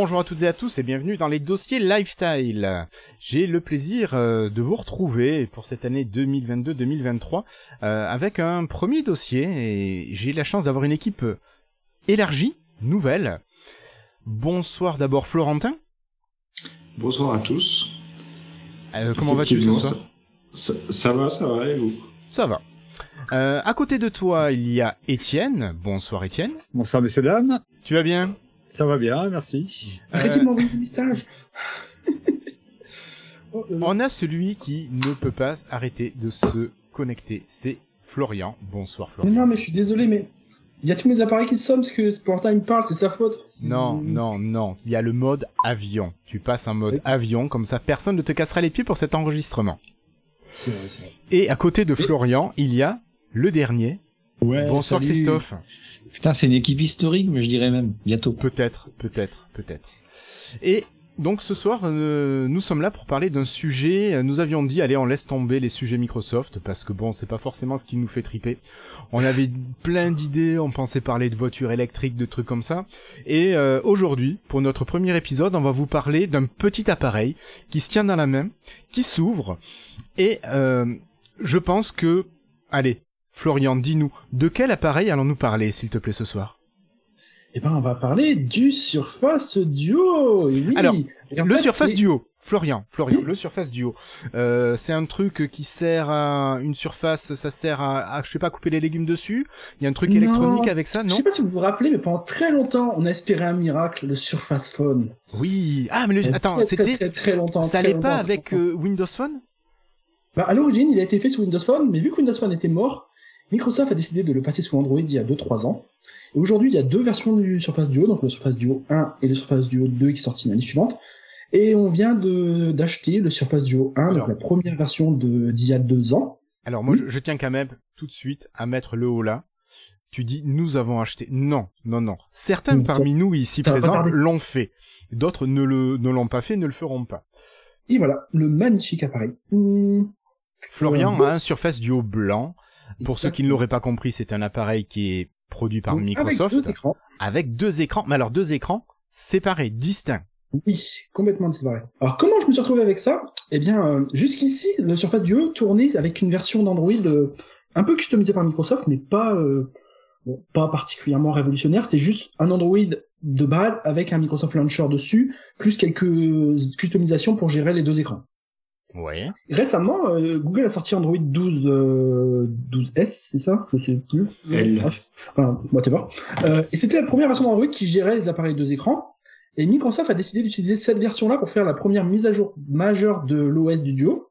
Bonjour à toutes et à tous et bienvenue dans les dossiers Lifestyle. J'ai le plaisir euh, de vous retrouver pour cette année 2022-2023 euh, avec un premier dossier et j'ai la chance d'avoir une équipe élargie, nouvelle. Bonsoir d'abord Florentin. Bonsoir à tous. Euh, comment vas-tu ce soir? ça, ça, va, ça va et vous? Ça va. Euh, à côté de toi, il y a Étienne. Bonsoir Étienne. Bonsoir messieurs dames. Tu vas bien? Ça va bien, merci. Arrêtez de m'envoyer des messages. On a celui qui ne peut pas arrêter de se connecter. C'est Florian. Bonsoir Florian. Non, mais je suis désolé, mais il y a tous mes appareils qui sonnent parce que Sportin il me parle, c'est sa faute. Non, non, non. Il y a le mode avion. Tu passes en mode oui. avion, comme ça personne ne te cassera les pieds pour cet enregistrement. C'est vrai, c'est vrai. Et à côté de Florian, il y a le dernier. Ouais, Bonsoir salut. Christophe. Putain, c'est une équipe historique, mais je dirais même bientôt. Peut-être, peut-être, peut-être. Et donc ce soir, euh, nous sommes là pour parler d'un sujet. Nous avions dit, allez, on laisse tomber les sujets Microsoft parce que bon, c'est pas forcément ce qui nous fait triper. On avait plein d'idées, on pensait parler de voitures électriques, de trucs comme ça. Et euh, aujourd'hui, pour notre premier épisode, on va vous parler d'un petit appareil qui se tient dans la main, qui s'ouvre. Et euh, je pense que, allez, Florian, dis-nous, de quel appareil allons-nous parler, s'il te plaît, ce soir? Eh ben, on va parler du Surface Duo. Oui. Alors, le fait, Surface Duo. Florian, Florian, Oui. le Surface Duo. Euh, c'est un truc qui sert à une surface, ça sert à, à, je sais pas, couper les légumes dessus. Il y a un truc Non. électronique avec ça, Je non sais pas si vous vous rappelez, mais pendant très longtemps, on a espéré un miracle, le Surface Phone. Oui. Ah, mais le- attends, c'était, très, très longtemps. ça allait pas longtemps, avec euh, Windows Phone? Bah, à l'origine, il a été fait sous Windows Phone, mais vu que Windows Phone était mort, Microsoft a décidé de le passer sous Android il y a 2-3 ans. Et aujourd'hui, il y a deux versions du Surface Duo, donc le Surface Duo 1 et le Surface Duo 2 qui est sorti l'année suivante. Et on vient d'acheter le Surface Duo 1, Alors. donc la première version de d'il y a deux ans. Alors moi, Oui. je, je tiens quand même tout de suite à mettre le haut là. Tu dis nous avons acheté. Non, non, non. Certains Donc, parmi nous ici présents l'ont fait. D'autres ne l'ont pas fait, ne le feront pas. Et voilà, le magnifique appareil. Mmh. Florian Euh, a un Surface Duo blanc. Pour ceux qui ne l'auraient pas compris, c'est un appareil qui est produit par Donc, Microsoft Avec deux écrans. avec deux écrans. Mais alors deux écrans séparés, distincts. Oui, complètement séparé. Alors comment je me suis retrouvé avec ça? Eh bien, euh, jusqu'ici, le Surface Duo tournait avec une version d'Android euh, un peu customisée par Microsoft, mais pas euh, bon, pas particulièrement révolutionnaire. C'était juste un Android de base avec un Microsoft Launcher dessus, plus quelques customisations pour gérer les deux écrans. Ouais. Récemment, euh, Google a sorti Android 12 euh, 12S, c'est ça? Je sais plus. L. Enfin, whatever. Euh, et c'était la première version d'Android qui gérait les appareils deux écrans. Et Microsoft a décidé d'utiliser cette version-là pour faire la première mise à jour majeure de l'OS du Duo.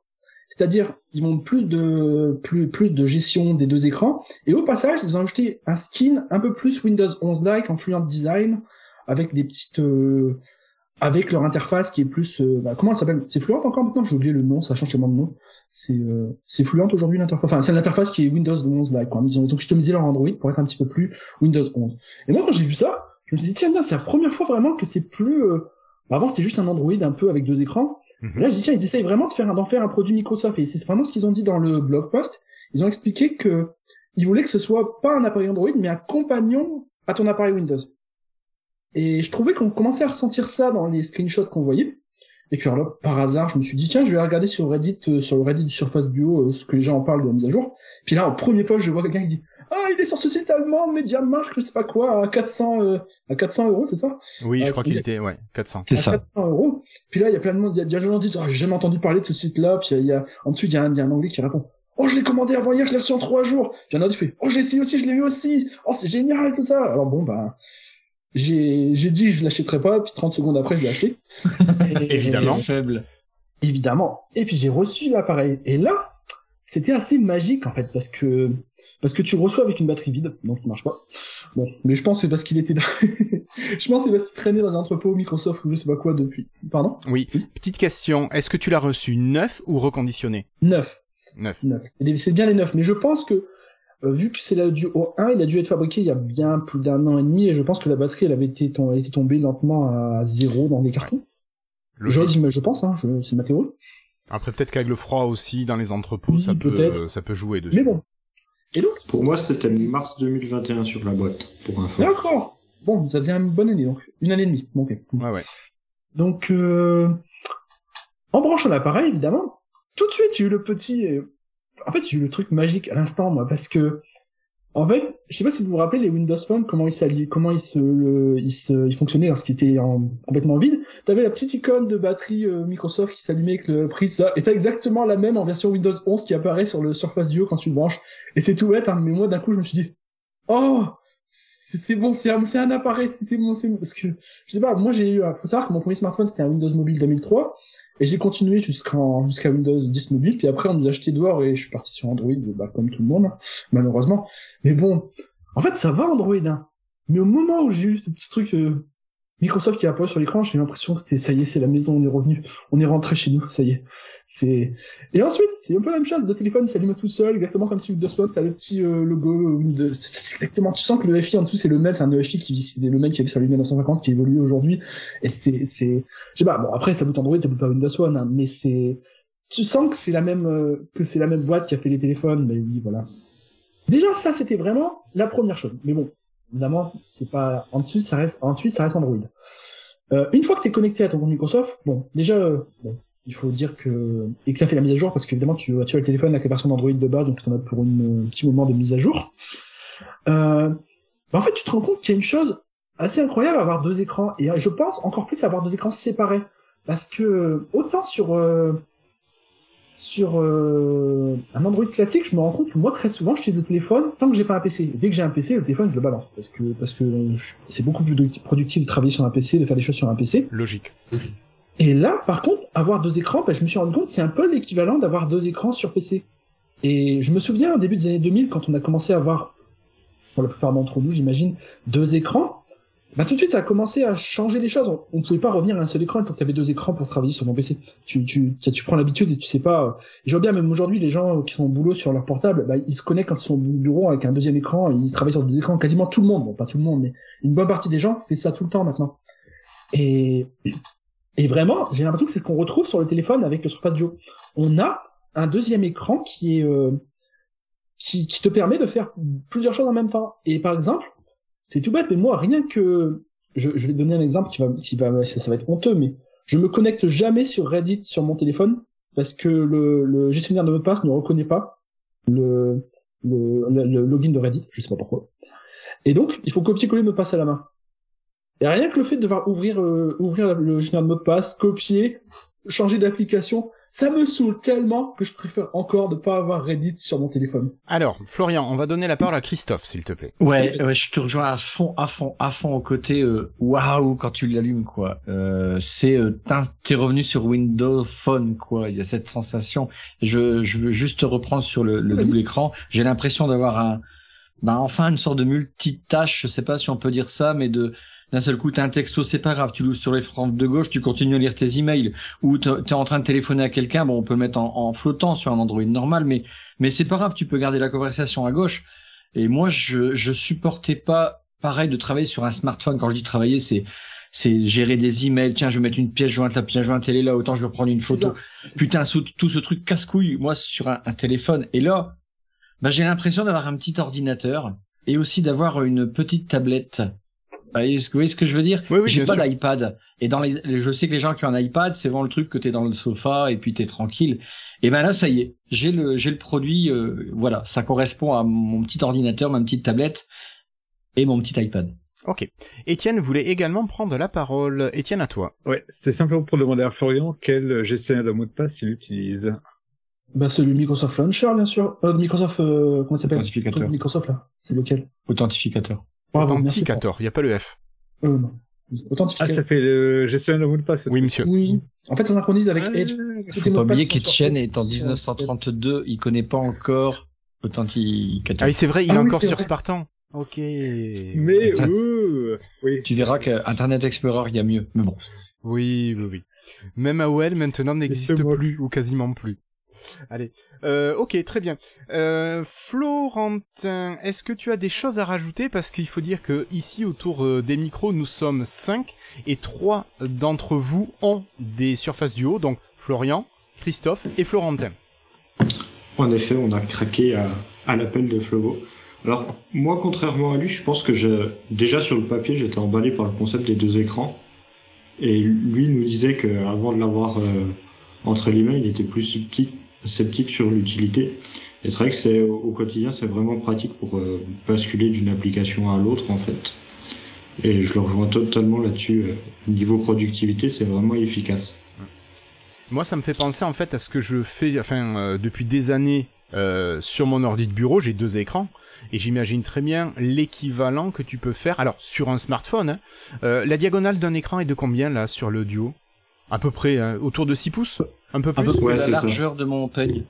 C'est-à-dire, ils vont plus de plus plus de gestion des deux écrans. Et au passage, ils ont ajouté un skin un peu plus Windows 11-like en Fluent Design, avec des petites euh, avec leur interface qui est plus euh, bah, comment elle s'appelle? C'est Fluent encore maintenant? J'ai oublié le nom, ça change tellement de nom. C'est euh, c'est Fluent aujourd'hui l'interface. Enfin, c'est l'interface qui est Windows 11-like. quoi. Ils ont, ils ont customisé leur Android pour être un petit peu plus Windows 11. Et moi, quand j'ai vu ça, je me suis dit tiens, c'est la première fois vraiment que c'est plus. euh, Avant, c'était juste un Android un peu avec deux écrans. Mhm. Et Là, je dis tiens, ils essayent vraiment de faire d'en faire un produit Microsoft et c'est vraiment ce qu'ils ont dit dans le blog post. Ils ont expliqué que ils voulaient que ce soit pas un appareil Android, mais un compagnon à ton appareil Windows. Et je trouvais qu'on commençait à ressentir ça dans les screenshots qu'on voyait. Et puis alors là, par hasard, je me suis dit tiens, je vais regarder sur Reddit, euh, sur le Reddit du Surface Duo, euh, ce que les gens en parlent de la mise à jour. Puis là, en premier post, je vois quelqu'un qui dit ah, il est sur ce site allemand, MediaMarkt, je sais pas quoi, à 400, euh, à 400 euros, c'est ça? Oui, je Euh, crois qu'il il- était ouais 400. C'est à ça. 400 euros. Puis là, il y a plein de monde, il y a, il y a des gens qui disent, ah, j'ai jamais entendu parler de ce site-là. Puis il y a, il y a- en dessous, il y, a un, il y a un anglais qui répond, oh, je l'ai commandé avant hier, je l'ai reçu en trois jours. Puis il y en a un autre qui fait, oh, j'ai essayé aussi, je l'ai eu aussi. Oh, c'est génial, tout ça. Alors bon, ben, j'ai, j'ai dit, je l'achèterai pas. Puis 30 secondes après, je l'ai acheté. Et- Évidemment. Faible. Évidemment. Et puis j'ai reçu l'appareil. Et là, c'était assez magique en fait parce que parce que tu reçois avec une batterie vide, donc il marche pas. Bon, mais je pense que c'est parce qu'il était dans... je pense que c'est parce qu'il traînait dans un entrepôt Microsoft ou je sais pas quoi depuis. Pardon? Oui. Petite question, est-ce que tu l'as reçu neuf ou reconditionné? Neuf. Neuf. Neuf. C'est bien les neufs, mais je pense que euh, vu que c'est la Duo 1, il a dû être fabriqué il y a bien plus d'un an et demi et je pense que la batterie elle avait été, tom- elle était tombée lentement à zéro dans les cartons. Je, dis, mais je pense, hein, je... c'est ma théorie. Après peut-être qu'avec le froid aussi dans les entrepôts, Oui, ça peut peut-être. ça peut jouer dessus. Mais bon. Et donc, Pour moi, c'était mars 2021 sur la boîte, pour info. D'accord. bon, ça faisait une bonne année, donc une année et demie. Bon, ok. Ouais, ouais. Donc, euh, en branchant l'appareil, évidemment, tout de suite, j'ai eu le petit... En fait, j'ai eu le truc magique à l'instant, moi, parce que... En fait, je sais pas si vous vous rappelez les Windows Phone, comment ils s'allient, comment ils se, ils se, ils fonctionnaient lorsqu'ils étaient en, complètement vides. T'avais la petite icône de batterie euh, Microsoft qui s'allumait avec le prise, et t'as exactement la même en version Windows 11 qui apparaît sur le Surface Duo quand tu le branches. Et c'est tout bête, hein, mais moi d'un coup je me suis dit, oh, c'est bon, c'est un, un appareil, c'est bon, c'est bon. parce que je sais pas, moi j'ai eu, faut savoir que mon premier smartphone c'était un Windows Mobile 2003 et j'ai continué jusqu'en jusqu'à Windows 10 Mobile, puis après on nous a acheté dehors et je suis parti sur Android, bah, comme tout le monde, malheureusement. Mais bon, en fait ça va Android, hein. Mais au moment où j'ai eu ce petit truc euh, Microsoft qui apparaît sur l'écran, j'ai l'impression que c'était ça y est, c'est la maison, on est revenu, on est rentré chez nous, ça y est. C'est et ensuite c'est un peu la même chose, le téléphone s'allume tout seul, exactement comme si Windows Phone, t'as le petit euh, logo Windows, c'est exactement, tu sens que le FI en dessous c'est le même, c'est un FI qui c'est le même qui avait sur le 1950 qui évolue aujourd'hui et c'est c'est je sais pas, bon après ça boot Android, ça boot pas Windows One, hein, mais c'est tu sens que c'est la même euh, que c'est la même boîte qui a fait les téléphones, mais oui voilà. Déjà ça c'était vraiment la première chose, mais bon évidemment, c'est pas en dessus, ça reste ensuite ça reste Android. Euh, une fois que tu es connecté à ton compte Microsoft, bon, déjà, euh, il faut dire que et que tu as fait la mise à jour parce qu'évidemment tu as le téléphone avec la version d'Android de base, donc tu en as pour une, un petit moment de mise à jour. Euh, bah, en fait, tu te rends compte qu'il y a une chose assez incroyable à avoir deux écrans et je pense encore plus à avoir deux écrans séparés parce que autant sur sur euh, un Android classique, je me rends compte que moi très souvent j'utilise le téléphone tant que j'ai pas un PC. Dès que j'ai un PC, le téléphone je le balance parce que parce que je- c'est beaucoup plus producti- productif de travailler sur un PC, de faire des choses sur un PC. Logique. Et là, par contre, avoir deux écrans, bah, je me suis rendu compte c'est un peu l'équivalent d'avoir deux écrans sur PC. Et je me souviens au début des années 2000 quand on a commencé à avoir, pour la plupart d'entre nous j'imagine, deux écrans. Bah, tout de suite, ça a commencé à changer les choses. On, on pouvait pas revenir à un seul écran quand tu avais deux écrans pour travailler sur mon PC. Tu, tu, tu, prends l'habitude et tu sais pas. euh, je vois bien, même aujourd'hui, les gens qui sont au boulot sur leur portable, bah, ils se connectent quand ils sont au bureau avec un deuxième écran, et ils travaillent sur deux écrans. Quasiment tout le monde, bon, pas tout le monde, mais une bonne partie des gens fait ça tout le temps maintenant. Et, et vraiment, j'ai l'impression que c'est ce qu'on retrouve sur le téléphone avec le Surface Duo. On a un deuxième écran qui est, euh, qui, qui te permet de faire plusieurs choses en même temps. Et par exemple, c'est tout bête, mais moi, rien que, je, je vais donner un exemple qui va, qui va, ça, ça va être honteux, mais je me connecte jamais sur Reddit sur mon téléphone parce que le, gestionnaire de mot de passe ne reconnaît pas le login de Reddit, je sais pas pourquoi. Et donc, il faut copier-coller le mot de passe à la main. Et rien que le fait de devoir ouvrir, euh, ouvrir le gestionnaire de mot de passe, copier, changer d'application, ça me saoule tellement que je préfère encore ne pas avoir Reddit sur mon téléphone. Alors, Florian, on va donner la parole à Christophe, s'il te plaît. Ouais, ouais, je te rejoins à fond, à fond, à fond au côté euh, waouh quand tu l'allumes quoi. Euh, c'est euh, t'es revenu sur Windows Phone quoi. Il y a cette sensation. Je, je veux juste te reprendre sur le, le double écran. J'ai l'impression d'avoir un, bah enfin une sorte de multitâche. Je sais pas si on peut dire ça, mais de d'un seul coup t'as un texto, c'est pas grave. Tu l'ouvres sur les francs de gauche, tu continues à lire tes emails ou t'es en train de téléphoner à quelqu'un. Bon, on peut le mettre en, en flottant sur un Android normal, mais mais c'est pas grave. Tu peux garder la conversation à gauche. Et moi, je, je supportais pas, pareil, de travailler sur un smartphone. Quand je dis travailler, c'est, c'est gérer des emails. Tiens, je vais mettre une pièce jointe, la pièce jointe, elle est là. Autant je vais prendre une photo. Putain, tout ce truc casse-couille, moi, sur un, un téléphone. Et là, bah, j'ai l'impression d'avoir un petit ordinateur et aussi d'avoir une petite tablette. Vous voyez ce que, je veux dire Oui, oui, J'ai pas sûr. d'iPad. Et dans les, je sais que les gens qui ont un iPad, c'est vraiment le truc que t'es dans le sofa et puis t'es tranquille. Et ben là, ça y est, j'ai le, j'ai le produit. euh, voilà, ça correspond à mon petit ordinateur, ma petite tablette et mon petit iPad. Ok. Étienne voulait également prendre la parole. Étienne, à toi. Ouais, c'est simplement pour demander à Florian quel gestionnaire de mot de passe il utilise. Bah, celui Microsoft Launcher, bien sûr. Euh, Microsoft, euh, comment ça s'appelle? Authentificateur. Microsoft, là. C'est lequel? Authentificateur. Authenticator, il n'y a pas le F. Euh, non. Ah, ça fait le gestionnaire de mot de passe. Oui, monsieur. Oui. En fait, ça synchronise avec Ah, Edge. Faut pas oublier qu'Etienne est en sur- 1932, il connaît pas encore Authenticator. Ah oui, c'est vrai, il Ah est oui, encore sur vrai. Spartan. Ok. Mais, ouh, oui. Tu verras que Internet Explorer, il y a mieux. Mais bon. Oui, oui, oui. Même AOL maintenant n'existe plus, ou quasiment plus. Allez. Euh, ok, très bien. Euh, Florentin, est-ce que tu as des choses à rajouter? Parce qu'il faut dire que ici, autour euh, des micros, nous sommes 5 et trois d'entre vous ont des surfaces du haut. Donc, Florian, Christophe et Florentin. En effet, on a craqué à, l'appel de Flovo. Alors, moi, contrairement à lui, je pense que déjà sur le papier, j'étais emballé par le concept des deux écrans. Et lui nous disait qu'avant de l'avoir entre les mains, il était plus sceptique, sceptique sur l'utilité. Et c'est vrai que c'est au quotidien, c'est vraiment pratique pour euh, basculer d'une application à l'autre, en fait. Et je le rejoins totalement là-dessus. Euh, Niveau productivité, c'est vraiment efficace. Moi, ça me fait penser en fait à ce que je fais, enfin, euh, depuis des années sur mon ordi de bureau, j'ai deux écrans. Et j'imagine très bien l'équivalent que tu peux faire. Alors, sur un smartphone, hein, la diagonale d'un écran est de combien là sur le duo? À peu près hein, autour de 6 pouces? Un peu Un plus peu Ouais, la ça. largeur de mon peigne.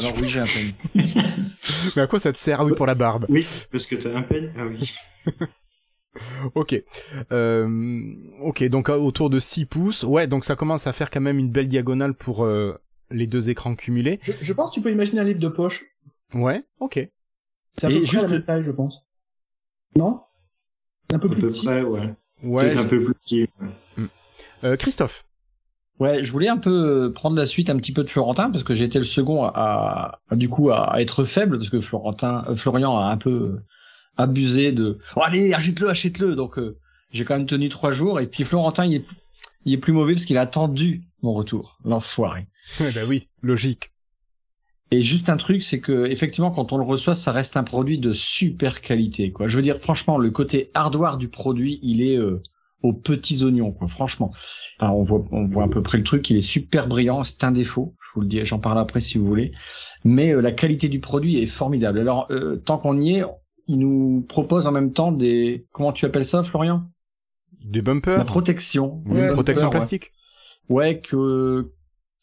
Alors oui, j'ai un peigne. Mais à quoi ça te sert Ah oui, pour la barbe? Oui, parce que t'as un peigne. Ah oui. Ok. Euh, ok, donc euh, autour de 6 pouces. Ouais, donc ça commence à faire quand même une belle diagonale pour euh, les deux écrans cumulés. Je, je pense que tu peux imaginer un livre de poche. Ouais, ok. C'est à peu près juste la même le- taille, je pense. Non? Un peu À plus peu petit? près, ouais. Ouais. Peut-être un peu plus petit. ouais. Euh, Christophe. Ouais, je voulais un peu prendre la suite un petit peu de Florentin parce que j'ai été le second à, à- du coup à, à être faible parce que Florentin, euh, Florian a un peu euh, abusé de oh, allez achète-le achète-le donc euh, j'ai quand même tenu trois jours et puis Florentin il est il est plus mauvais parce qu'il a attendu mon retour l'enfoiré. Ouais, bah oui, logique. Et juste un truc, c'est que effectivement, quand on le reçoit, ça reste un produit de super qualité. Quoi. Je veux dire, franchement, le côté hardware du produit, il est euh, aux petits oignons. Quoi. Franchement, enfin, on voit, on voit à peu près le truc. Il est super brillant. C'est un défaut. Je vous le dis, j'en parle après si vous voulez. Mais euh, la qualité du produit est formidable. Alors, euh, tant qu'on y est, il nous propose en même temps des, comment tu appelles ça, Florian? Des bumpers. La protection. Oui, Ouais, une protection bumper, ouais. plastique. Ouais, que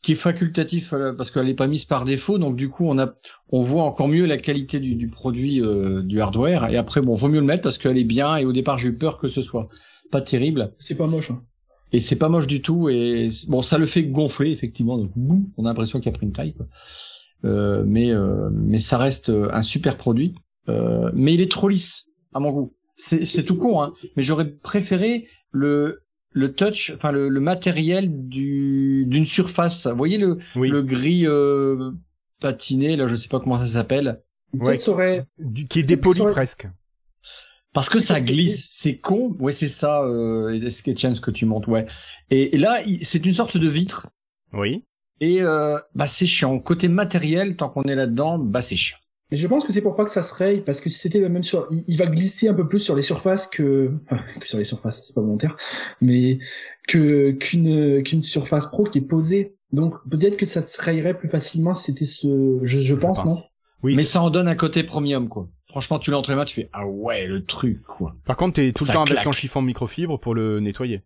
qui est facultatif euh, parce qu'elle n'est pas mise par défaut. Donc du coup, on a, on voit encore mieux la qualité du, du produit euh, du hardware. Et après, bon, vaut mieux le mettre parce qu'elle est bien. Et au départ, j'ai eu peur que ce soit pas terrible. C'est pas moche. Hein. Et c'est pas moche du tout. Et bon, ça le fait gonfler effectivement. Donc boum, on a l'impression qu'il a pris une taille. quoi. Euh, mais euh, mais ça reste euh, un super produit. Euh, mais il est trop lisse à mon goût. C'est c'est tout con, hein. Mais j'aurais préféré le le touch, enfin le, le matériel du d'une surface. Vous voyez le Oui. le gris euh, patiné là, je sais pas comment ça s'appelle. Ouais, aurait... Qui est dépoli aurait- presque. Parce que ça parce que- glisse, c'est con. Ouais, c'est ça, euh, Etienne, ce que tu montes, ouais. Et, et là, c'est une sorte de vitre. Oui. Et euh, bah c'est chiant. Côté matériel, tant qu'on est là-dedans, bah c'est chiant. Mais je pense que c'est pour pas que ça se raye, parce que si c'était même sur, il, il va glisser un peu plus sur les surfaces que, enfin, que sur les surfaces, c'est pas volontaire, mais que qu'une qu'une surface pro qui est posée. Donc peut-être que ça se rayerait plus facilement si c'était ce, je, je pense, non? Oui. Mais ça en donne un côté premium, quoi. Franchement, tu les mains, tu fais ah ouais le truc, quoi. Par contre, t'es tout le temps avec claque. ton chiffon microfibre pour le nettoyer.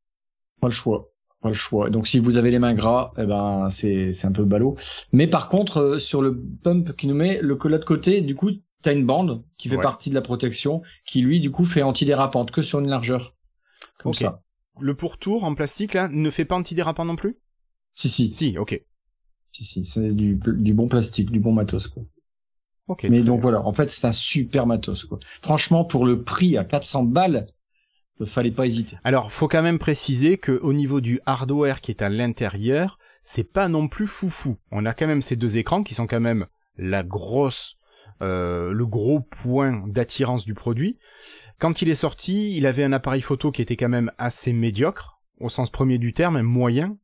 Pas le choix. Pas le choix. Donc si vous avez les mains gras, eh ben c'est c'est un peu ballot. Mais par contre, euh, sur le pump qui nous met le l'autre côté, du coup, t'as une bande qui fait Ouais. partie de la protection, qui lui, du coup, fait antidérapante que sur une largeur. Comme ça. Le pourtour en plastique là ne fait pas antidérapant non plus? Si si Si, ok. si si, c'est du du bon plastique, du bon matos quoi. Mais donc bien. voilà, en fait, c'est un super matos quoi. Franchement, pour le prix à 400 balles, euh, fallait pas hésiter. Alors, faut quand même préciser que au niveau du hardware qui est à l'intérieur, c'est pas non plus foufou. On a quand même ces deux écrans qui sont quand même la grosse, euh, le gros point d'attirance du produit. Quand il est sorti, il avait un appareil photo qui était quand même assez médiocre, au sens premier du terme, moyen.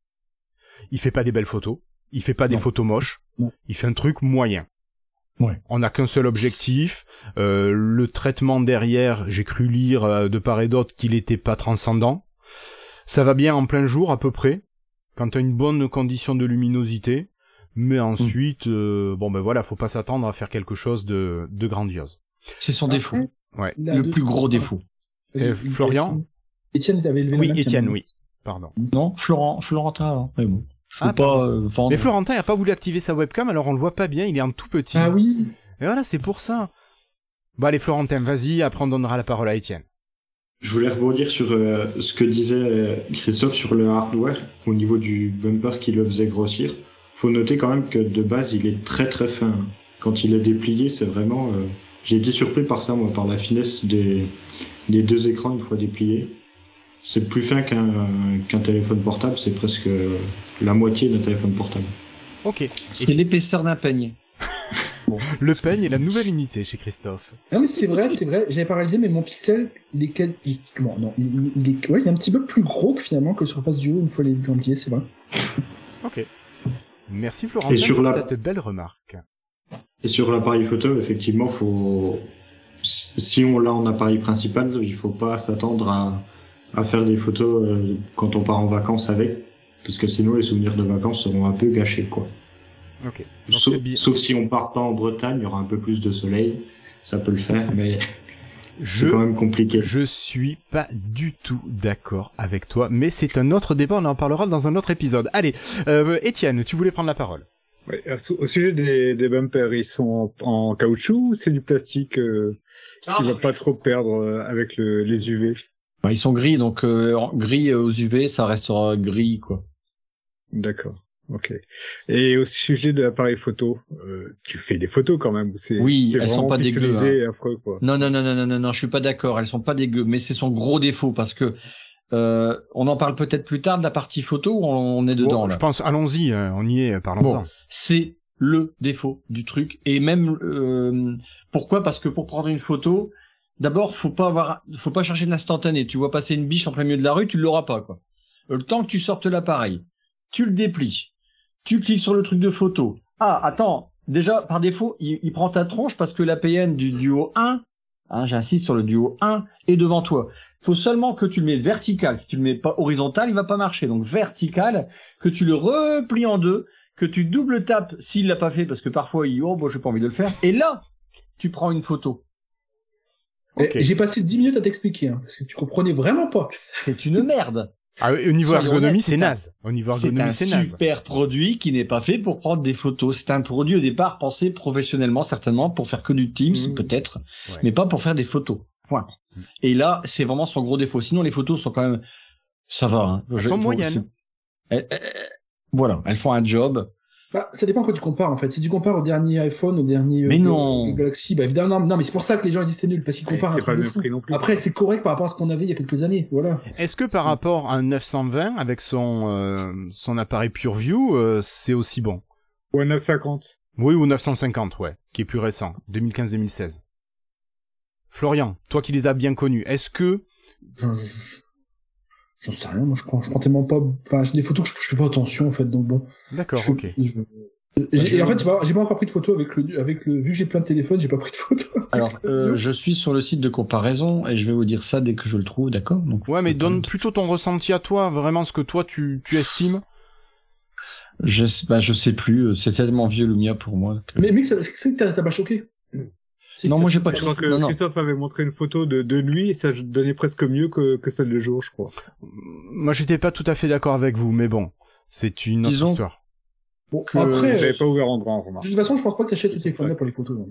Il fait pas des belles photos, il fait pas des photos moches, Non. il fait un truc moyen. Ouais. On n'a qu'un seul objectif. Euh, le traitement derrière, j'ai cru lire euh, de part et d'autre qu'il était pas transcendant. Ça va bien en plein jour à peu près, quand t'as une bonne condition de luminosité. Mais ensuite, euh, bon ben voilà, faut pas s'attendre à faire quelque chose de, de grandiose. C'est son Après, défaut, Ouais. le deux- plus gros défaut. Vas-y, Euh, Florian Étienne, t'avais levé la Oui, Étienne, oui. Pardon. Non, Florent, Florentin. hein. Mais bon, je Ah, pas euh, vendre. Mais Florentin a pas voulu activer sa webcam, alors on le voit pas bien, il est en tout petit. Ah oui. Et voilà, c'est pour ça. Bon allez Florentin, vas-y, après on donnera la parole à Étienne. Je voulais rebondir sur euh, ce que disait euh, Christophe sur le hardware au niveau du bumper qui le faisait grossir. Faut noter quand même que de base il est très très fin. Quand il est déplié, c'est vraiment. euh, J'ai été surpris par ça, moi, par la finesse des, des deux écrans une fois dépliés. C'est plus fin qu'un téléphone portable, c'est presque la moitié d'un téléphone portable. Ok. C'est l'épaisseur d'un peigne. Le peigne est la nouvelle unité chez Christophe. Non mais c'est vrai, c'est vrai. J'avais pas réalisé, mais mon pixel, il est quasi, il- bon, non, il, il est, ouais, il est un petit peu plus gros que finalement que le Surface Duo une fois les pliés, c'est vrai. Ok. Merci Florent pour la- cette belle remarque. Et sur l'appareil photo, effectivement, faut si on l'a en appareil principal, il faut pas s'attendre à, à faire des photos euh, quand on part en vacances avec, parce que sinon les souvenirs de vacances seront un peu gâchés, quoi. Ok. Donc Sauf, c'est bien. sauf si on part pas en Bretagne, il y aura un peu plus de soleil, ça peut le faire, mais Je c'est quand même compliqué. Je suis pas du tout d'accord avec toi, mais c'est un autre débat, on en parlera dans un autre épisode. Allez, euh, Étienne, tu voulais prendre la parole. Ouais, ce- au sujet des, des bumpers, ils sont en, en caoutchouc ou c'est du plastique euh, qui va pas trop perdre euh, avec le, les UV Bah, ils sont gris, donc euh, gris aux UV, ça restera gris, quoi. D'accord. Ok. Et au sujet de l'appareil photo, euh, tu fais des photos quand même. C'est, Oui, c'est elles sont pas dégueu, hein. affreux, quoi. Non, non, non, non, non, non, non, je suis pas d'accord. Elles sont pas dégueu, mais c'est son gros défaut parce que euh, on en parle peut-être plus tard de la partie photo où on est dedans Bon, là. je pense, allons-y, euh, on y est, parlons-en. Bon. C'est le défaut du truc et même euh, pourquoi? Parce que pour prendre une photo, d'abord faut pas avoir, faut pas chercher de l'instantané. Tu vois passer une biche en plein milieu de la rue, tu l'auras pas quoi. Le temps que tu sortes l'appareil, tu le déplies, tu cliques sur le truc de photo. Ah attends, déjà par défaut il, il prend ta tronche parce que l'APN du duo 1, hein, j'insiste sur le duo 1, est devant toi. Faut seulement que tu le mets vertical. Si tu le mets pas horizontal, il va pas marcher. Donc vertical, que tu le replies en deux, que tu double tapes s'il l'a pas fait parce que parfois il oh bon j'ai pas envie de le faire. Et là, tu prends une photo. Ok. Et J'ai passé 10 minutes à t'expliquer, hein, parce que tu comprenais vraiment pas. C'est une merde. Ah, au niveau Soyons ergonomie, c'est c'est un- naze. Au niveau C'est ergonomie, un c'est naze. super produit qui n'est pas fait pour prendre des photos. C'est un produit au départ pensé professionnellement certainement pour faire que du Teams Mmh. peut-être, Ouais. mais pas pour faire des photos. Point. Mmh. Et là, c'est vraiment son gros défaut. Sinon, les photos sont quand même, ça va. Hein. Elles Je- sont moyennes. c'est- Elles- elles- voilà, elles font un job. Bah, ça dépend quand tu compares en fait. Si tu compares au dernier iPhone, au dernier Mais euh, non. Galaxy, bah évidemment, non, non mais c'est pour ça que les gens disent c'est nul parce qu'ils comparent. un c'est pas le même prix non plus. Après, c'est correct par rapport à ce qu'on avait il y a quelques années, voilà. Est-ce que par rapport à un 920 avec son euh, son appareil PureView, euh, c'est aussi bon? Ou un 950. Oui, ou 950, ouais, qui est plus récent, 2015-2016. Florian, toi qui les as bien connus, est-ce que j'en sais rien, moi je prends, je prends tellement pas. Enfin, j'ai des photos que je, je fais pas attention en fait, donc bon. D'accord, ok. je- J'ai- Et en fait, j'ai pas, encore pris de photos avec le, avec le, vu que j'ai plein de téléphones, j'ai pas pris de photos. Alors, euh, je suis sur le site de comparaison et je vais vous dire ça dès que je le trouve, d'accord? Donc, Ouais, mais donne plutôt ton ressenti à toi, vraiment ce que toi tu, tu estimes. Je, sais- bah, je sais plus. C'est tellement vieux le mien pour moi. que- Mais mec, ça- c'est t'as pas choqué? Non, moi j'ai pas. Je crois que non, non. Christophe avait montré une photo de, de nuit et ça donnait presque mieux que, que celle de jour, je crois. Moi, j'étais pas tout à fait d'accord avec vous, mais bon, c'est une autre Disons- histoire. Bon, que après, J'avais euh, pas ouvert en grand, de remarque. toute façon, je pense pas que t'achètes ce C'est téléphone-là ça. pour les photos. non.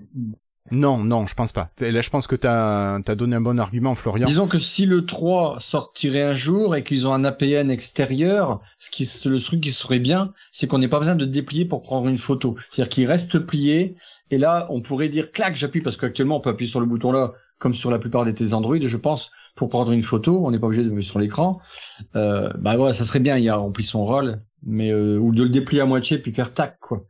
Non, non, je pense pas. Et Là, je pense que t'as as donné un bon argument, Florian. Disons que si le 3 sortirait un jour et qu'ils ont un APN extérieur, ce qui le truc qui serait bien, c'est qu'on n'ait pas besoin de déplier pour prendre une photo. C'est-à-dire qu'il reste plié et là on pourrait dire clac, j'appuie parce qu'actuellement on peut appuyer sur le bouton là comme sur la plupart des télés Android, je pense, pour prendre une photo, on n'est pas obligé de mettre sur l'écran. Euh, bah ouais, ça serait bien, il a rempli son rôle, mais euh, ou de le déplier à moitié puis faire tac quoi.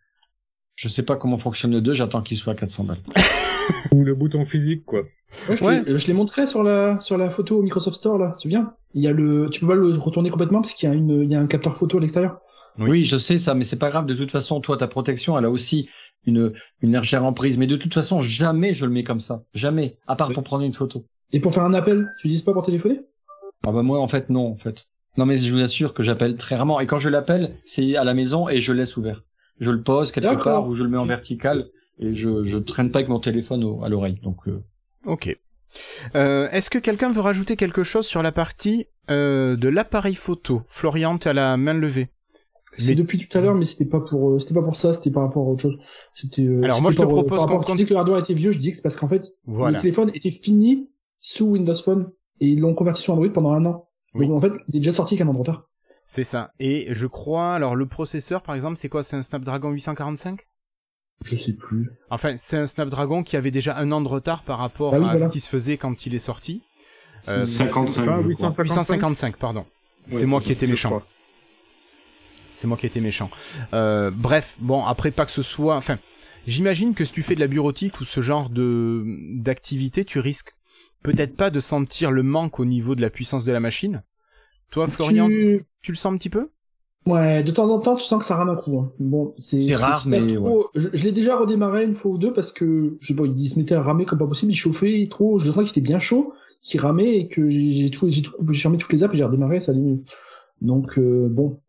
Je sais pas comment fonctionne le 2, j'attends qu'il soit à 400 balles. Ou le bouton physique, quoi. Ouais, je, Ouais. l'ai montré sur la, sur la photo au Microsoft Store, là. Tu te souviens? Il y a le, tu peux pas le retourner complètement parce qu'il y a une, il y a un capteur photo à l'extérieur? Oui. Oui. je sais ça, mais c'est pas grave. De toute façon, toi, ta protection, elle a aussi une, une légère emprise. Mais de toute façon, jamais je le mets comme ça. Jamais. À part Oui. pour prendre une photo. Et pour faire un appel, tu utilises pas pour téléphoner? Ah bah moi, en fait, non, en fait. Non, mais je vous assure que j'appelle très rarement. Et quand je l'appelle, c'est à la maison et je laisse ouvert. Je le pose quelque part ou je le mets en vertical et je, je traîne pas avec mon téléphone au- à l'oreille. Donc, euh, Ok. Euh, Est-ce que quelqu'un veut rajouter quelque chose sur la partie euh, de l'appareil photo? Florian, t'as la main levée. C'est depuis tout à l'heure, mais c'était pas pour, euh, c'était pas pour ça, c'était par rapport à autre chose. C'était, euh, Alors, moi, je te par, euh, propose par rapport- qu'on- Tu dis que le hardware était vieux, je dis que c'est parce qu'en fait, Voilà. le téléphone était fini sous Windows Phone et ils l'ont converti sur Android pendant un an. Oui. Donc en fait, il est déjà sorti qu'un an de retard. C'est ça. Et je crois, alors le processeur, par exemple, c'est quoi? C'est un Snapdragon 845 Je sais plus. Enfin, c'est un Snapdragon qui avait déjà un an de retard par rapport Ah oui, à voilà. ce qui se faisait quand il est sorti. Euh, C'est- 55. Pas je crois. 855 855, pardon. c'est moi qui étais méchant. C'est moi qui étais méchant. Euh, bref, bon, après, pas que ce soit... Enfin, J'imagine que si tu fais de la bureautique ou ce genre de d'activité, tu risques peut-être pas de sentir le manque au niveau de la puissance de la machine. Toi, Florian, tu, Tu- le sens un petit peu? Ouais, de temps en temps, tu sens que ça rame un coup. hein. Bon, c'est rare, mais trop- Je, je l'ai déjà redémarré une fois ou deux parce que je sais pas, il se mettait à ramer comme pas possible, il chauffait trop. Je sens qu'il était bien chaud, qu'il ramait et que j'ai tout, j'ai tout, j'ai fermé toutes les apps et j'ai redémarré, ça allait mieux. Donc euh, bon,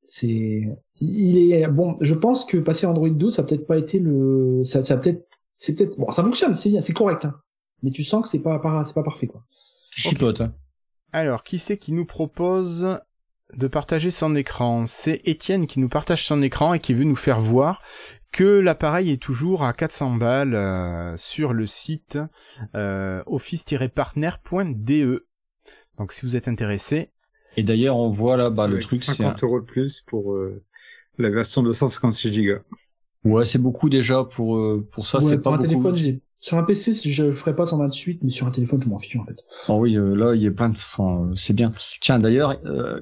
c'est, il est bon. Je pense que passer à Android 12, ça a peut-être pas été le, ça, ça a peut-être, c'est peut-être, bon, ça fonctionne, c'est bien, c'est correct, hein. Mais tu sens que c'est pas, pas- c'est pas parfait quoi. Chipote. hein. Alors, qui c'est qui nous propose de partager son écran C'est Étienne qui nous partage son écran et qui veut nous faire voir que l'appareil est toujours à 400 balles euh, sur le site euh, office-partner.de. Donc si vous êtes intéressé, Et d'ailleurs, on voit là, bah, le truc, c'est un- 50 euros de plus pour euh, la version 256 Go. ouais, c'est beaucoup déjà pour euh, pour ça, Ouais, c'est pour pas un beaucoup. téléphone, j'ai- sur un PC, je ferais pas 128, mais sur un téléphone, je m'en fiche en fait. Oh oui, euh, là, il y a plein de, enfin, euh, c'est bien. Tiens, d'ailleurs, euh,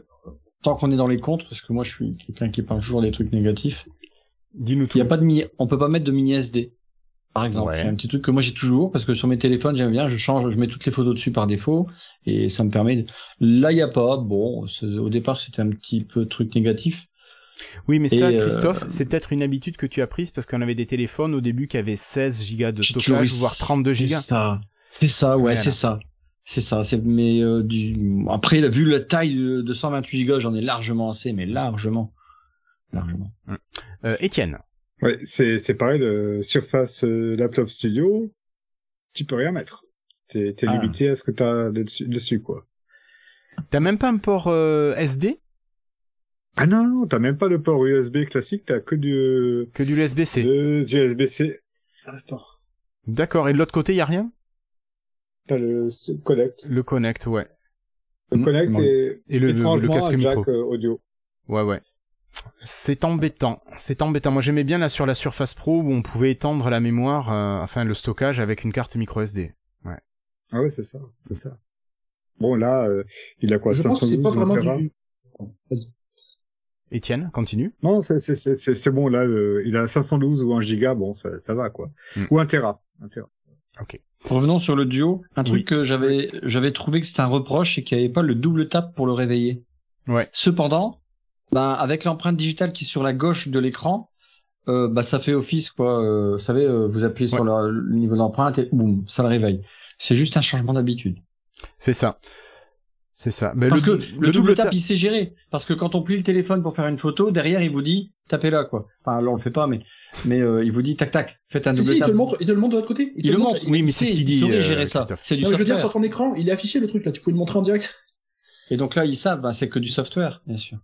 tant qu'on est dans les comptes, parce que moi, je suis quelqu'un qui parle toujours des trucs négatifs. dis-nous Il tout. y a pas de mini, on peut pas mettre de mini SD. Par exemple, Ouais. c'est un petit truc que moi j'ai toujours parce que sur mes téléphones j'aime bien, je change, je mets toutes les photos dessus par défaut et ça me permet. De... Là il y a pas. Bon, c'est- au départ c'était un petit peu truc négatif. Oui, mais ça, euh, Christophe, c'est peut-être une habitude que tu as prise parce qu'on avait des téléphones au début qui avaient 16 gigas de toujours stockage, voire 32 C'est gigas. ça. C'est ça, ouais, Voilà. c'est ça. C'est ça, c'est mais euh, du après vu la taille de, de 128 Go, j'en ai largement assez, mais largement, largement. Euh, Étienne, Ouais, c'est c'est pareil, le Surface euh, Laptop Studio, tu peux rien mettre. T'es Ah. limité à ce que t'as dessus, dessus, quoi. t'as même pas un port euh, SD Ah non, non, t'as même pas de port USB classique, t'as que du, que du USB-C du USB-C. Attends. D'accord, et de l'autre côté, il y a rien? T'as le Connect. Le Connect, ouais. Le Mm, Connect non. et, Et le, le, étrangement, le casque un jack micro. euh, audio. Ouais, ouais. C'est embêtant. C'est embêtant. Moi, j'aimais bien la sur la Surface Pro où on pouvait étendre la mémoire, euh, enfin le stockage avec une carte micro SD. Ah ouais, c'est ça, c'est ça. Bon, là, euh, il a quoi, je pense que 512 pas du. Étienne, continue. Non, c'est c'est c'est c'est c'est bon là. il a 512 ou un giga, bon, ça ça va quoi. Mm. Ou un Tera. Un Tera. Revenons sur le duo. Un truc Oui. que j'avais j'avais trouvé que c'était un reproche, c'est qu'il n'y avait pas le double tap pour le réveiller. Ouais. Cependant, ben avec l'empreinte digitale qui est sur la gauche de l'écran, euh, bah ça fait office quoi. Euh, vous savez, euh, vous appuyez sur le, le niveau d'empreinte et boum, ça le réveille. C'est juste un changement d'habitude. C'est ça. C'est ça. Mais Parce le, que le, double tap, il sait gérer. Parce que quand on plie le téléphone pour faire une photo, derrière il vous dit tapez là quoi. Enfin là on le fait pas, mais mais euh, il vous dit tac tac, faites un Si, double si, il tap. te le montre, il te le montre de l'autre côté. Il le montre. Oui, mais il c'est ce qu'il il dit, euh, gérer ça. C'est du Non, mais je veux dire, software. sur ton écran, il est affiché le truc là, tu peux le montrer en direct. Et donc là ils savent, ben, c'est que du software, bien sûr.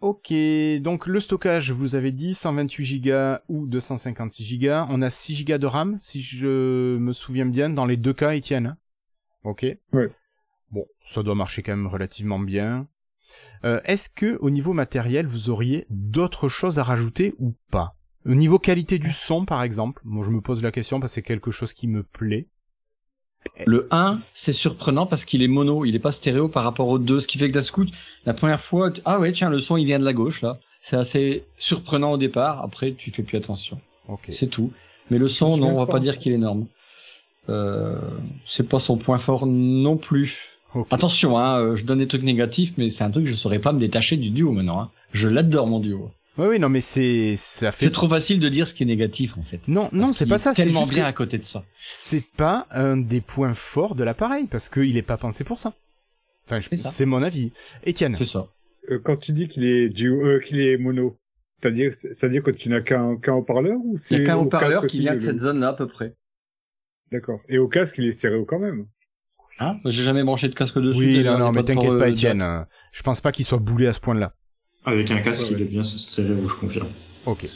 Ok, donc le stockage, vous avez dit 128 Go ou 256 Go. On a 6 Go de RAM, si je me souviens bien, dans les deux cas, Étienne. Ok. Ouais. Bon, ça doit marcher quand même relativement bien. Euh, Est-ce que au niveau matériel, vous auriez d'autres choses à rajouter ou pas? Au niveau qualité du son, par exemple. Moi, je me pose la question parce que c'est quelque chose qui me plaît. Le 1, c'est surprenant parce qu'il est mono, il est pas stéréo par rapport au 2, ce qui fait que d'un coup, la première fois, tu- ah ouais, tiens, le son il vient de la gauche là. C'est assez surprenant au départ, après tu fais plus attention. C'est tout. Mais le son, non, on va pas pas. dire qu'il est énorme. Euh, c'est pas son point fort non plus. Attention, hein, euh, je donne des trucs négatifs, mais c'est un truc que je saurais pas me détacher du duo maintenant. Hein. Je l'adore mon duo. Oui, oui, non, mais c'est ça fait. C'est trop facile de dire ce qui est négatif en fait. Non, non, c'est pas ça. C'est Tellement bien à côté de ça. c'est pas un des points forts de l'appareil parce qu'il est pas pensé pour ça. Enfin, je- C'est mon avis. Étienne. C'est ça. Euh, quand tu dis qu'il est duo, euh, qu'il est mono, c'est-à-dire, c'est-à-dire que tu n'as qu'un qu'un haut-parleur ou Il c'est y a qu'un au haut-parleur qui vient de cette zone-là à peu près. D'accord. Et au casque, il est stéréo quand même. Hein? J'ai jamais branché de casque dessus. Oui, non, il non, mais t'inquiète pas, euh, Étienne. Je pense pas qu'il soit boulé à ce point-là. Avec un casque, Ouais, ouais. il est bien serré, je confirme. Ok.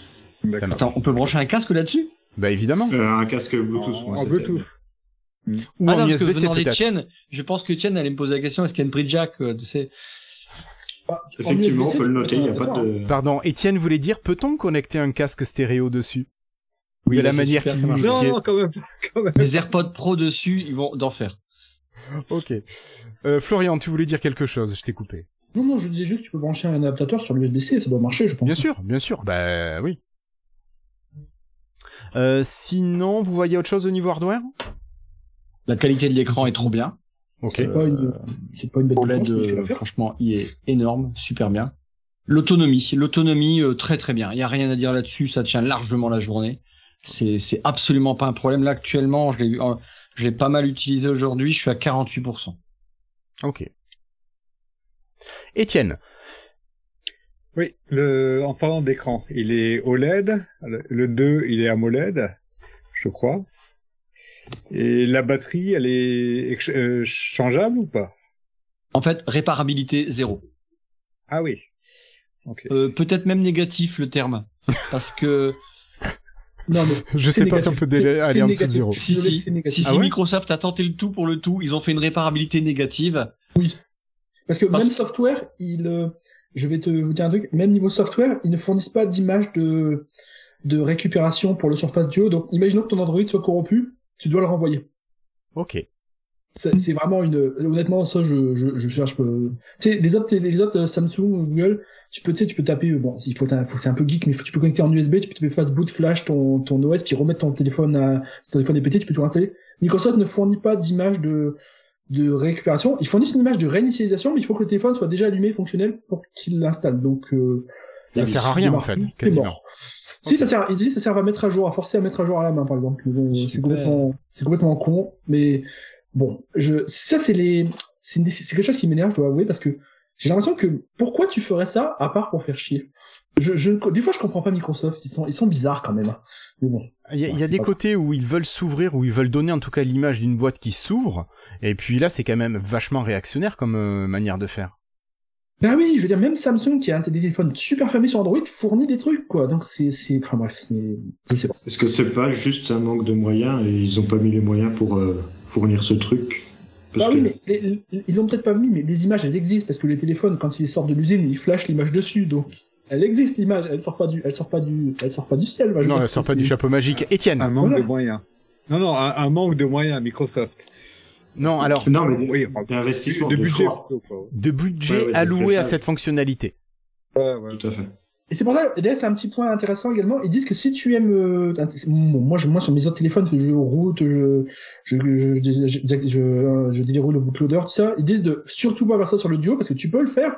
Attends, on peut brancher un casque là-dessus? Bah évidemment. Euh, un casque Bluetooth, En, moi, en Bluetooth. Ou Ah en non, parce que venant d'Etienne, je pense que Etienne allait me poser la question est-ce qu'il y a une bridge jack euh, tu sais? Effectivement, on peut le noter, il n'y a pas de... Pardon, Étienne voulait dire peut-on connecter un casque stéréo dessus? Oui, De la manière super, qu'il ça marche. nous- Non, non, quand même pas, quand même. Les AirPods Pro dessus, ils vont d'enfer. Ok. Euh, Florian, tu voulais dire quelque chose, je t'ai coupé. Non, non, je disais juste, tu peux brancher un adaptateur sur l'USB-C, ça doit marcher, je pense. Bien sûr, bien sûr. Bah oui. Euh, sinon, vous voyez autre chose au niveau hardware? La qualité de l'écran est trop bien. Ok. C'est pas une, c'est pas une bête OLED, vas euh, franchement, il est énorme, super bien. L'autonomie, l'autonomie euh, très très bien. Il y a rien à dire là-dessus, ça tient largement la journée. C'est absolument pas un problème. Là actuellement, je l'ai euh, je l'ai pas mal utilisé aujourd'hui. Je suis à 48%. Ok. Étienne, Oui, le, en parlant d'écran, il est OLED, le, le 2, il est AMOLED, je crois. Et la batterie, elle est euh, changeable ou pas? En fait, réparabilité zéro. Ah oui. Ok. Euh, Peut-être même négatif le terme, parce que Non, mais je sais pas si on peut aller en dessous de zéro. si si, Ah si ouais? Microsoft a tenté le tout pour le tout, ils ont fait une réparabilité négative. Parce que Parce même software, il, euh, je vais te vous dire un truc, même niveau software, ils ne fournissent pas d'image de, de récupération pour le Surface Duo. Donc, imaginons que ton Android soit corrompu, tu dois le renvoyer. Ok. C'est vraiment une, honnêtement, ça, je, je, je cherche, tu sais, les autres, les autres euh, Samsung, Google, tu peux, tu sais, tu peux taper, euh, bon, il faut, c'est un peu geek, mais faut- tu peux connecter en USB, tu peux taper fastboot, flash ton, ton OS, puis remettre ton téléphone à, si ton téléphone est pété, tu peux toujours installer. Microsoft ne fournit pas d'image de, de récupération. Ils fournissent une image de réinitialisation, mais il faut que le téléphone soit déjà allumé, fonctionnel, pour qu'il l'installe. Donc, euh, Ça sert à rien, en fait, C'est quasiment. mort. Si, ça sert, ils disent, ça sert à mettre à jour, à forcer à mettre à jour à la main, par exemple. Bon, c'est complètement, c'est complètement con, mais bon, je, ça, c'est les, c'est quelque chose qui m'énerve, je dois avouer, parce que j'ai l'impression que, pourquoi tu ferais ça, à part pour faire chier? Je, je, des fois, je comprends pas Microsoft, ils sont, ils sont bizarres quand même. hein. Mais bon. Il y a, y des pas côtés où ils veulent s'ouvrir, où ils veulent donner en tout cas l'image d'une boîte qui s'ouvre, et puis là c'est quand même vachement réactionnaire comme euh, manière de faire. Bah oui, je veux dire, même Samsung, qui a un téléphone super fermé sur Android, fournit des trucs, quoi. Donc c'est, c'est, enfin bref, c'est, je sais pas. Est-ce que c'est pas juste un manque de moyens et ils ont pas mis les moyens pour euh, fournir ce truc? Parce Bah que oui, mais les- les- ils l'ont peut-être pas mis, mais les images, elles existent, parce que les téléphones, quand ils sortent de l'usine, ils flashent l'image dessus, donc elle existe l'image, elle sort pas du, elle sort pas du, elle sort pas du ciel. moi, je veux Non, elle sort pas du chapeau magique. Étienne, Un manque Voilà. de moyens. Non, non, un, un manque de moyens, Microsoft. non alors non, mais Oui, d'investissement, de de, budget de budget Ouais, ouais, de alloué à cette fonctionnalité. Ouais, ouais. Tout à fait. Et c'est pour ça, EDS c'est un petit point intéressant également. Ils disent que si tu aimes, euh, moi, je, moi sur mes autres téléphones, je route, je, je, je, je, déroule le bootloader, tout ça. Ils disent de surtout pas faire ça sur le duo parce que tu peux le faire,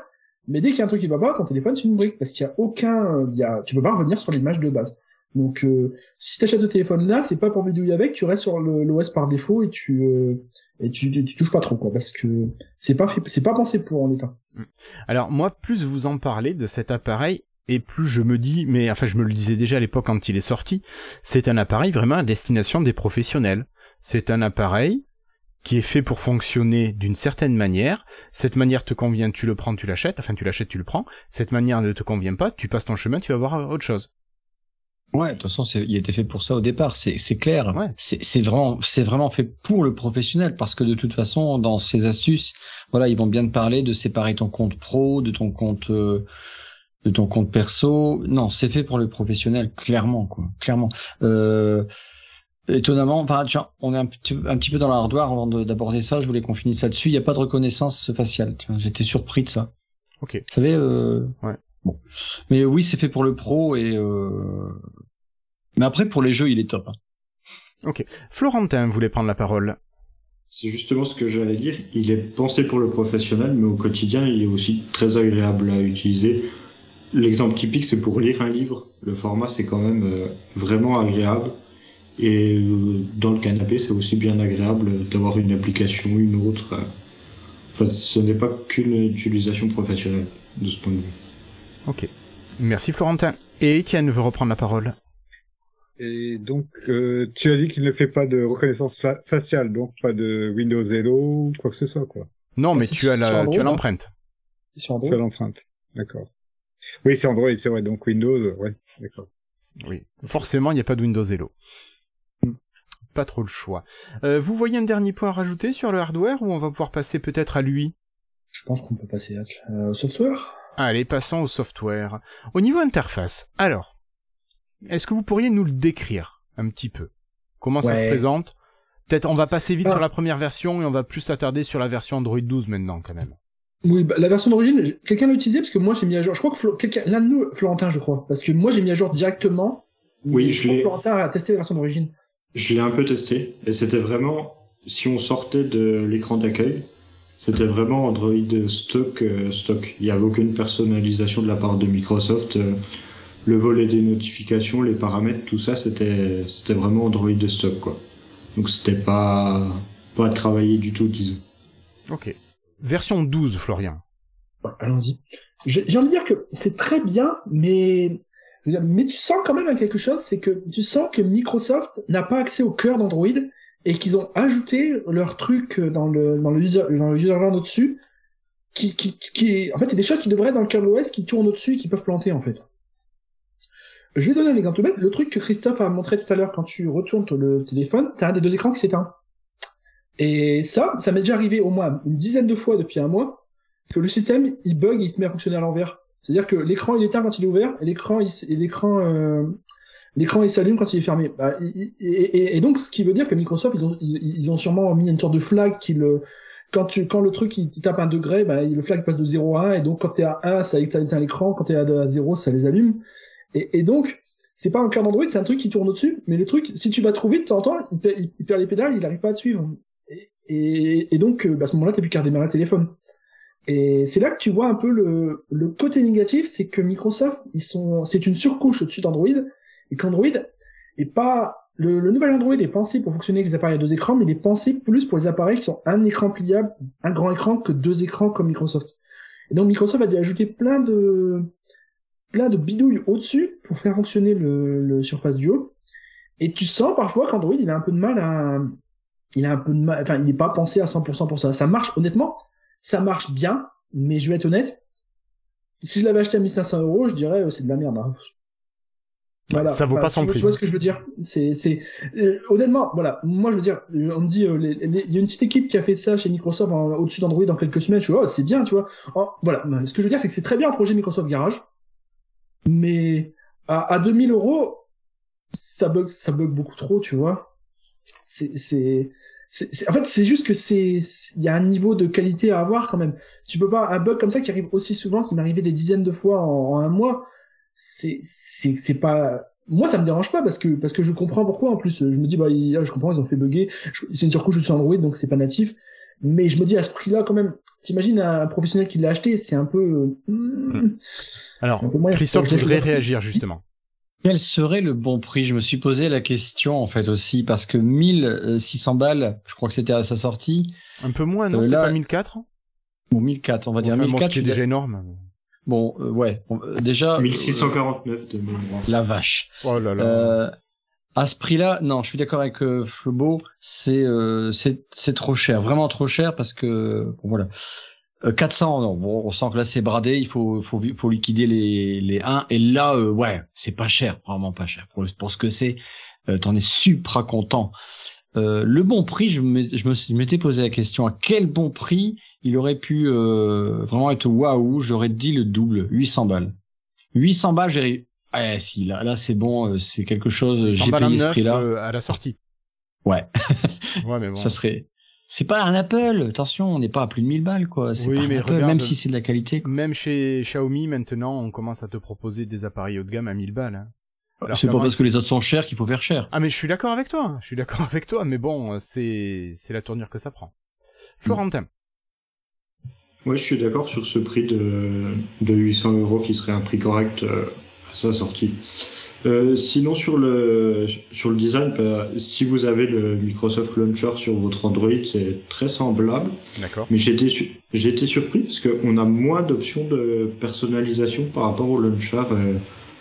mais dès qu'il y a un truc qui va pas, ton téléphone c'est une brique parce qu'il y a aucun, il y a, tu peux pas revenir sur l'image de base. Donc, euh, si t'achètes ce téléphone-là, c'est pas pour bidouiller avec, tu restes sur l'OS par défaut et tu euh, et tu, tu, touches pas trop quoi, parce que c'est pas c'est pas pensé pour en état. Mm. Alors moi, plus vous en parlez de cet appareil et plus je me dis, mais enfin je me le disais déjà à l'époque quand il est sorti, c'est un appareil vraiment à destination des professionnels. C'est un appareil qui est fait pour fonctionner d'une certaine manière. Cette manière te convient, tu le prends, tu l'achètes. Enfin, tu l'achètes, tu le prends. Cette manière ne te convient pas, tu passes ton chemin, tu vas voir autre chose. Ouais, de toute façon, c'est- il était fait pour ça au départ, c'est clair. Ouais. C'est c'est vraiment, c'est vraiment fait pour le professionnel parce que de toute façon, dans ces astuces, voilà, ils vont bien te parler de séparer ton compte pro de ton compte euh, de ton compte perso. Non, c'est fait pour le professionnel, clairement, quoi, clairement. Euh, étonnamment, enfin, tu vois, on est un petit, un petit peu dans la hardware avant de- d'aborder ça. Je voulais qu'on finisse là-dessus. Il n'y a pas de reconnaissance faciale. J'étais surpris de ça. Ok. Vous savez, euh... Ouais. Bon. Mais oui, c'est fait pour le pro et euh... mais après pour les jeux, il est top. hein. Florentin voulait prendre la parole. C'est justement ce que j'allais dire. Il est pensé pour le professionnel, mais au quotidien, il est aussi très agréable à utiliser. L'exemple typique, c'est pour lire un livre. Le format, c'est quand même euh, vraiment agréable. Et euh, dans le canapé, c'est aussi bien agréable d'avoir une application, une autre. Enfin, ce n'est pas qu'une utilisation professionnelle de ce point de vue. Ok. Merci Florentin. Et Étienne veut reprendre la parole. Et donc, euh, tu as dit qu'il ne fait pas de reconnaissance fa- faciale, donc pas de Windows Hello ou quoi que ce soit, quoi. Non, Ah, mais tu as la, tu as hein. l'empreinte. Sur Android. C'est l'empreinte. D'accord. Oui, c'est Android, c'est vrai. Donc Windows, ouais. D'accord. Oui. Forcément, il n'y a pas de Windows Hello. Pas trop le choix. Euh, vous voyez un dernier point à rajouter sur le hardware ou on va pouvoir passer peut-être à lui? Je pense qu'on peut passer à, euh, au software. Allez, passons au software. Au niveau interface, alors, est-ce que vous pourriez nous le décrire un petit peu? Comment ça se présente? Peut-être on va passer vite Ah. sur la première version et on va plus s'attarder sur la version Android 12 maintenant quand même. Oui, bah, la version d'origine, quelqu'un l'a utilisé parce que moi j'ai mis à jour. Je crois que Flo- l'un de nous, Florentin, je crois, parce que moi j'ai mis à jour directement Oui, je l'ai. Florentin a testé la version d'origine. Je l'ai un peu testé et c'était vraiment, si on sortait de l'écran d'accueil, c'était vraiment Android stock, euh, stock. Il n'y avait aucune personnalisation de la part de Microsoft. euh, le volet des notifications, les paramètres, tout ça, c'était, c'était vraiment Android stock, quoi. Donc c'était pas, pas travaillé du tout, disons. Ok. Version 12, Florian. Allons-y. J'ai envie de dire que c'est très bien, mais mais tu sens quand même quelque chose, c'est que tu sens que Microsoft n'a pas accès au cœur d'Android et qu'ils ont ajouté leur truc dans le dans le user dans le user au-dessus, qui qui qui en fait c'est des choses qui devraient être dans le cœur de l'OS qui tournent au-dessus et qui peuvent planter en fait. Je vais donner un exemple bête. Le truc que Christophe a montré tout à l'heure quand tu retournes le téléphone, t'as un des deux écrans qui s'éteint. Et ça, ça m'est déjà arrivé au moins une dizaine de fois depuis un mois que le système il bug et il se met à fonctionner à l'envers. C'est-à-dire que l'écran il éteint quand il est ouvert et l'écran il, l'écran euh, l'écran il s'allume quand il est fermé. Bah, et, donc ce qui veut dire que Microsoft ils ont ils, ont sûrement mis une sorte de flag qui le quand tu quand le truc il, tape un degré, bah, le flag passe de 0 à 1 et donc quand t'es à 1 ça éteint l'écran, quand t'es à 0 ça les allume. Et, donc c'est pas un cœur d'Android, c'est un truc qui tourne au-dessus, mais le truc, si tu vas trop vite, de temps en temps, il, il perd les pédales, il arrive pas à te suivre. Et, donc, euh, bah, à ce moment-là, t'as plus qu'à redémarrer le téléphone. Et c'est là que tu vois un peu le, côté négatif, c'est que Microsoft, ils sont, c'est une surcouche au-dessus d'Android, et qu'Android est pas, le, le nouvel Android est pensé pour fonctionner avec les appareils à deux écrans, mais il est pensé plus pour les appareils qui sont un écran pliable, un grand écran, que deux écrans comme Microsoft. Et donc Microsoft a dû ajouter plein de, plein de bidouilles au-dessus pour faire fonctionner le, le Surface Duo. Et tu sens parfois qu'Android, il a un peu de mal à, il a un peu de mal, enfin, il n'est pas pensé à 100% pour ça. Ça marche, honnêtement, ça marche bien, mais je vais être honnête. Si je l'avais acheté à 1500 euros, je dirais, euh, c'est de la merde. hein. Voilà. Ça vaut pas tu son vois- prix. Tu vois ce que je veux dire? C'est, c'est, euh, honnêtement, voilà. Moi, je veux dire, on me dit, euh, il y a une petite équipe qui a fait ça chez Microsoft en- au-dessus d'Android en quelques semaines. Je suis, oh, c'est bien, tu vois. Oh, voilà. Ce que je veux dire, c'est que c'est très bien un projet Microsoft Garage, mais à, à 2000 euros, ça bug, ça bug beaucoup trop, tu vois. C'est, c'est, c'est, c'est- en fait, c'est juste que c'est, il y a un niveau de qualité à avoir quand même. Tu peux pas, un bug comme ça qui arrive aussi souvent, qui arrivé des dizaines de fois en, en un mois, c'est, c'est, c'est pas, moi ça me dérange pas parce que, parce que je comprends pourquoi en plus. Je me dis, bah, il- ah, je comprends, ils ont fait bugger. C'est une surcouche sur Android, donc c'est pas natif. Mais je me dis à ce prix-là quand même, t'imagines un professionnel qui l'a acheté, c'est un peu, euh, hmm, Alors, Un peu moyen. Christophe voudrait réagir justement. Quel serait le bon prix? Je me suis posé la question en fait aussi parce que 1600 balles, je crois que c'était à sa sortie, Un peu moins, non Euh, là- pas 1004 ou 1004, on va dire Enfin, bon, 1004. ce qui est je- déjà énorme. Bon, euh, ouais, bon, euh, déjà. euh, 1649 de mémoire. la vache. Oh là là. Euh, à ce prix-là, non, je suis d'accord avec euh, Flobo, c'est euh, c'est c'est trop cher, vraiment trop cher parce que bon, voilà. Euh, 400, non, bon, on sent que là c'est bradé, il faut faut faut liquider les les 1 et là euh, ouais, c'est pas cher, vraiment pas cher pour pour ce que c'est. Euh, T'en es supra content. Euh, le bon prix, je me je m'étais posé la question à quel bon prix il aurait pu euh, vraiment être waouh, j'aurais dit le double, 800 balles. 800 balles, j'ai Ouais, si, là, là c'est bon, euh, c'est quelque chose, 100 j'ai payé ce prix-là. euh, à la sortie. Ouais, Ouais, mais bon. ça serait. C'est pas un Apple, attention, on n'est pas à plus de 1000 balles, quoi. C'est Oui, pas un mais Apple, regarde- même si c'est de la qualité. quoi. Même chez Xiaomi, maintenant, on commence à te proposer des appareils haut de gamme à 1000 balles. hein. Alors C'est pas parce que les autres sont chers qu'il faut faire cher. Ah mais je suis d'accord avec toi, je suis d'accord avec toi, mais bon, c'est c'est la tournure que ça prend. Florentin, Ouais, je suis d'accord sur ce prix de, de 800 euros qui serait un prix correct euh, à sa sortie. Euh, sinon sur le sur le design, bah, si vous avez le Microsoft Launcher sur votre Android, c'est très semblable. d'accord. Mais j'ai été, j'ai été surpris parce qu'on a moins d'options de personnalisation par rapport au launcher euh,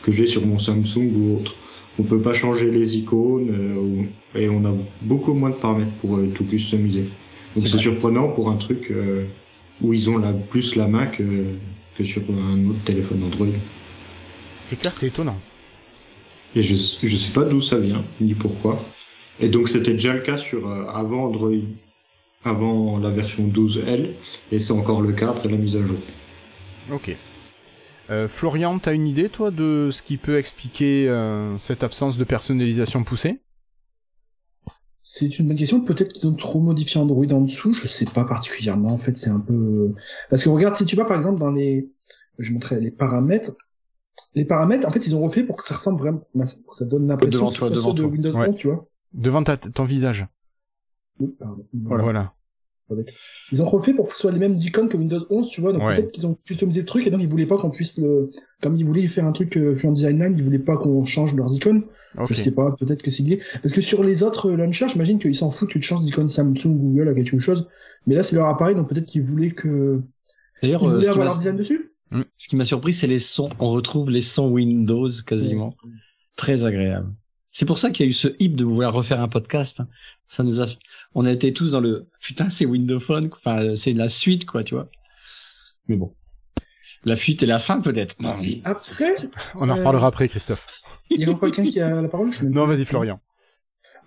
que j'ai sur mon Samsung ou autre. On peut pas changer les icônes euh, et on a beaucoup moins de paramètres pour euh, tout customiser. Donc C'est surprenant pour un truc où ils ont la, plus la main que, que sur un autre téléphone Android. C'est clair, c'est étonnant. Et je je sais pas d'où ça vient ni pourquoi. Et donc c'était déjà le cas sur euh, avant Android, avant la version 12L, et c'est encore le cas après la mise à jour. Ok. Euh, Florian, t'as une idée, toi, de ce qui peut expliquer euh, cette absence de personnalisation poussée? C'est une bonne question. Peut-être qu'ils ont trop modifié Android en dessous. Je sais pas particulièrement. En fait, c'est un peu parce que regarde si tu vas par exemple dans les, je montrais les paramètres. Les paramètres, en fait, ils ont refait pour que ça ressemble vraiment, bah, ça- ça donne l'impression que ceux de toi. Windows Ouais. 11, tu vois. Devant ta, ton visage. Oui, pardon. Voilà. Ils ont refait pour que ce soit les mêmes icônes que Windows 11, tu vois. Donc Ouais. peut-être qu'ils ont customisé le truc et donc ils voulaient pas qu'on puisse le, comme ils voulaient faire un truc euh, Fluent Design Line, ils voulaient pas qu'on change leurs icônes. Je sais pas, peut-être que c'est lié. Parce que sur les autres euh, launchers, j'imagine qu'ils s'en foutent que tu changes d'icône Samsung, Google à quelque chose. Mais là, c'est leur appareil, donc peut-être qu'ils voulaient que, D'ailleurs, ils euh, voulaient avoir leur design dessus. Ce qui m'a surpris, c'est les sons. On retrouve les sons Windows quasiment. Très agréable. C'est pour ça qu'il y a eu ce hip de vouloir refaire un podcast. Ça nous a, on a été tous dans le, putain, c'est Windows Phone, enfin, c'est la suite, quoi, tu vois. Mais bon. La fuite et la fin, peut-être. Après, On en Euh, reparlera après, Christophe. il y a encore quelqu'un qui a la parole. je Non, vas-y, Florian.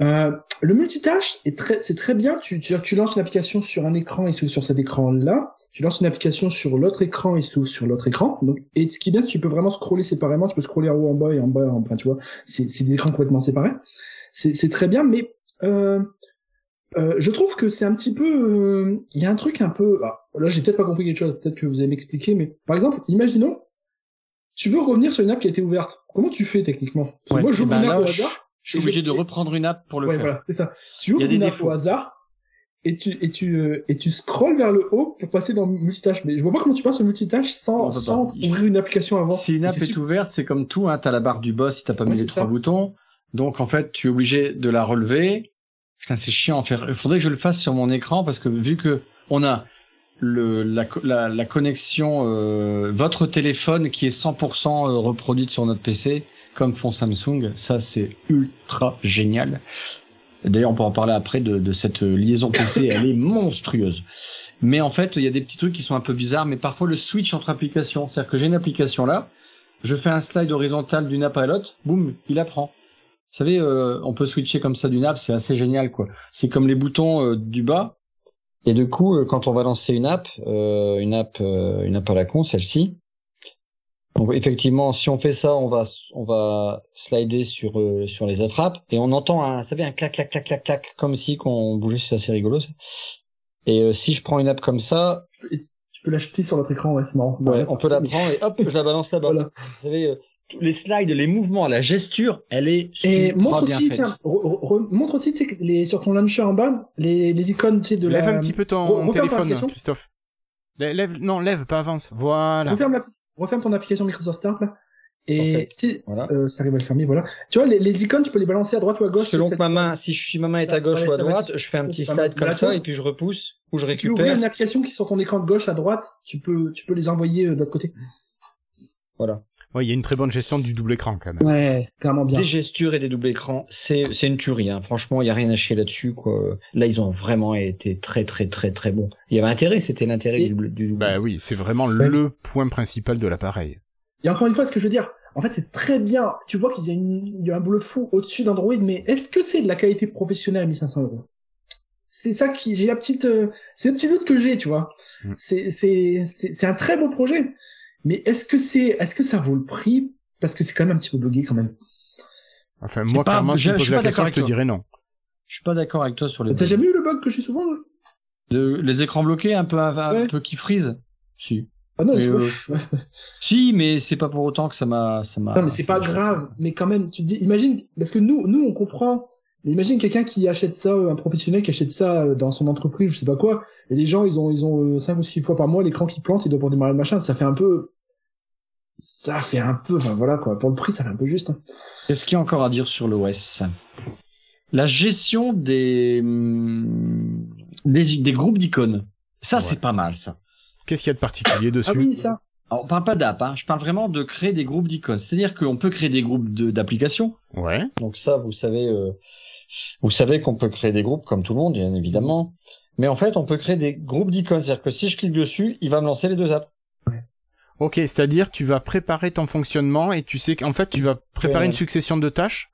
Euh, le multitâche est très, c'est très bien. Tu, tu, tu lances une application sur un écran et s'ouvre sur cet écran-là. Tu lances une application sur l'autre écran et s'ouvre sur l'autre écran. Donc, et ce qui est bien, c'est que tu peux vraiment scroller séparément. Tu peux scroller en haut, en bas et en bas. en- Enfin, tu vois, c'est, c'est des écrans complètement séparés. C'est, c'est très bien, mais euh, euh, je trouve que c'est un petit peu. euh, Il y a un truc un peu. ah, là, j'ai peut-être pas compris quelque chose. Peut-être que vous allez m'expliquer. Mais par exemple, imaginons, tu veux revenir sur une app qui a été ouverte. Comment tu fais techniquement? Parce Ouais, Moi, eh j'ouvre ben une app au hasard. Je suis obligé de reprendre une app pour le ouais, faire. voilà, c'est ça. Tu ouvres une app au hasard et tu et tu euh, et tu scrolles vers le haut pour passer dans multitâche. Mais je vois pas comment tu passes au multitâche sans pas. sans ouvrir une application avant. Si une app est ouverte, c'est comme tout, hein, t'as la barre du boss si t'as pas Ouais, mis les trois ça. boutons. Donc, en fait, tu es obligé de la relever. Putain, c'est chiant à faire. Il faudrait que je le fasse sur mon écran parce que vu que on a le, la, la, la connexion, euh, votre téléphone qui est 100% reproduite sur notre PC, comme font Samsung, ça c'est ultra génial. D'ailleurs, on peut en parler après de, de cette liaison PC, elle est monstrueuse. Mais en fait, il y a des petits trucs qui sont un peu bizarres, mais parfois le switch entre applications, c'est-à-dire que j'ai une application là, je fais un slide horizontal d'une app à l'autre, boum, il apprend. Vous savez, euh, on peut switcher comme ça d'une app, c'est assez génial quoi. C'est comme les boutons euh, du bas. Et du coup, euh, quand on va lancer une app, une app, une app à la con, celle-ci. Donc effectivement, si on fait ça, on va, on va slider sur euh, sur les autres apps et on entend un, fait un clac clac clac clac clac comme si qu'on bougeait, c'est assez rigolo. Ça. Et euh, si je prends une app comme ça, Tu peux l'acheter sur notre écran, ouais, c'est marrant. Ouais, Ouais, on peut la mais- prendre et hop, je la balance là-bas. Voilà. Vous savez, euh, les slides, les mouvements, la gesture, elle est Et super montre bien aussi, faite. tiens, re- re- re- montre aussi, tu sais, les, sur ton launcher en bas, les, les icônes, tu sais, de Lève la... un petit peu ton Re- téléphone. Christophe. Lè- Lève, non, lève, pas avance. Voilà. Referme, la... referme ton application Microsoft Start, là. Et, Voilà. euh, ça arrive à le fermer, voilà. Tu vois, les, les icônes, tu peux les balancer à droite ou à gauche. Selon que ma main, si, je, si ma main est Ah, à gauche ouais, ou à droite, je fais un petit slide comme Mais ça et puis je repousse ou je Si tu ouvres récupère. une application qui est sur ton écran de gauche à droite, tu peux, tu peux les envoyer euh, de l'autre côté. Voilà. Ouais, il y a une très bonne gestion du double écran, quand même. Ouais, clairement bien. Des gestures et des doubles écrans, c'est c'est une tuerie. Hein. Franchement, il y a rien à chier là-dessus. quoi. Là, ils ont vraiment été très très très très bons. Il y avait intérêt, c'était l'intérêt Et- du double. Du double. Bah oui, c'est vraiment Ouais. le point principal de l'appareil. Et encore une fois, ce que je veux dire, en fait, c'est très bien. Tu vois qu'il y a, une, il y a un boulot de fou au-dessus d'Android, mais est-ce que c'est de la qualité professionnelle à 1500 euros? C'est ça qui, j'ai la petite, euh, c'est le petit doute que j'ai, tu vois. Mm. C'est, c'est, c'est, c'est un très beau projet, mais est-ce que c'est, est-ce que ça vaut le prix? Parce que c'est quand même un petit peu bugué quand même. Enfin, moi, pas- clairement, si je- me suis la pas question, d'accord je te dirais non. Je suis pas d'accord avec toi sur les. T'as jamais eu le bug que j'ai souvent là? De- les écrans bloqués, un peu un, peu qui frisent? Si. Ah non, Mais, c'est pas- euh, Si, mais c'est pas pour autant que ça m'a, ça m'a. Non, mais c'est pas grave. Mais quand même, tu te dis, imagine, parce que nous, nous, on comprend. Mais imagine quelqu'un qui achète ça, euh, un professionnel qui achète ça euh, dans son entreprise, je sais pas quoi. Et les gens, ils ont, ils ont euh, cinq ou six fois par mois l'écran qui plante, ils doivent démarrer le machin. Ça fait un peu, ça fait un peu, enfin voilà quoi. Pour le prix, ça fait un peu juste. hein. Qu'est-ce qu'il y a encore à dire sur l'OS La gestion des, des, des groupes d'icônes. Ça, Ouais. c'est pas mal, ça. Qu'est-ce qu'il y a de particulier dessus Ah oui, ça. Alors, on parle pas d'app, hein. je parle vraiment de créer des groupes d'icônes. C'est-à-dire qu'on peut créer des groupes de- d'applications. Ouais. Donc ça, vous savez, euh, vous savez qu'on peut créer des groupes comme tout le monde, bien évidemment. Mais en fait, on peut créer des groupes d'icônes. C'est-à-dire que si je clique dessus, il va me lancer les deux apps. Ok, c'est-à-dire tu vas préparer ton fonctionnement et tu sais qu'en fait tu vas préparer Ouais. une succession de tâches.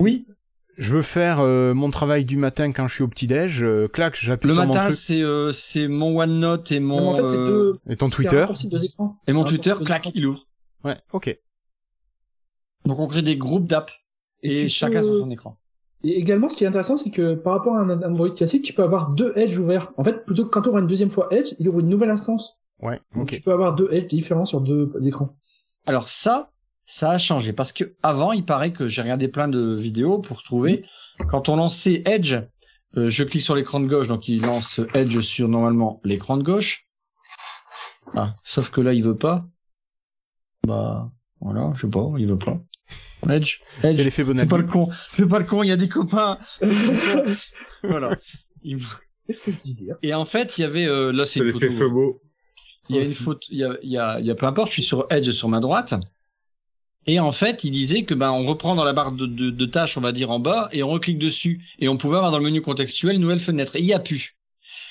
Oui. Je veux faire euh, mon travail du matin quand je suis au petit-déj, euh, clac, j'appuie Le sur mon matin, c'est euh, c'est mon OneNote et mon mais en fait, c'est euh, deux. et ton Twitter. deux écrans. et mon Twitter, clac, il ouvre. Ouais, ok. Donc on crée des groupes d'apps et, chacun peux- sur son écran. Et également, ce qui est intéressant, c'est que par rapport à un Android classique, tu peux avoir deux Edge ouverts. En fait, plutôt que quand tu ouvres une deuxième fois Edge, il ouvre une nouvelle instance. Ouais, Donc ok. tu peux avoir deux Edge différents sur deux écrans. Alors ça, ça a changé parce que avant, il paraît que j'ai regardé plein de vidéos pour trouver quand on lançait Edge, euh, je clique sur l'écran de gauche, donc il lance Edge sur normalement l'écran de gauche. Ah, sauf que là, il veut pas. Bah, voilà, je sais pas, il veut pas. Edge, C'est Edge. l'effet Fais pas Bonaldi. le con, fais pas le con, il y a des copains. voilà. Il- Qu'est-ce que je disais hein? Et en fait, il y avait euh, là, c'est C'est une l'effet. FOMO. Il y a une aussi. photo, il y a, il y a, il y a peu importe, je suis sur Edge sur ma droite. Et en fait, il disait que ben on reprend dans la barre de, de, de tâches, on va dire en bas, et on reclique dessus, et on pouvait avoir dans le menu contextuel nouvelle fenêtre. Et il y a plus.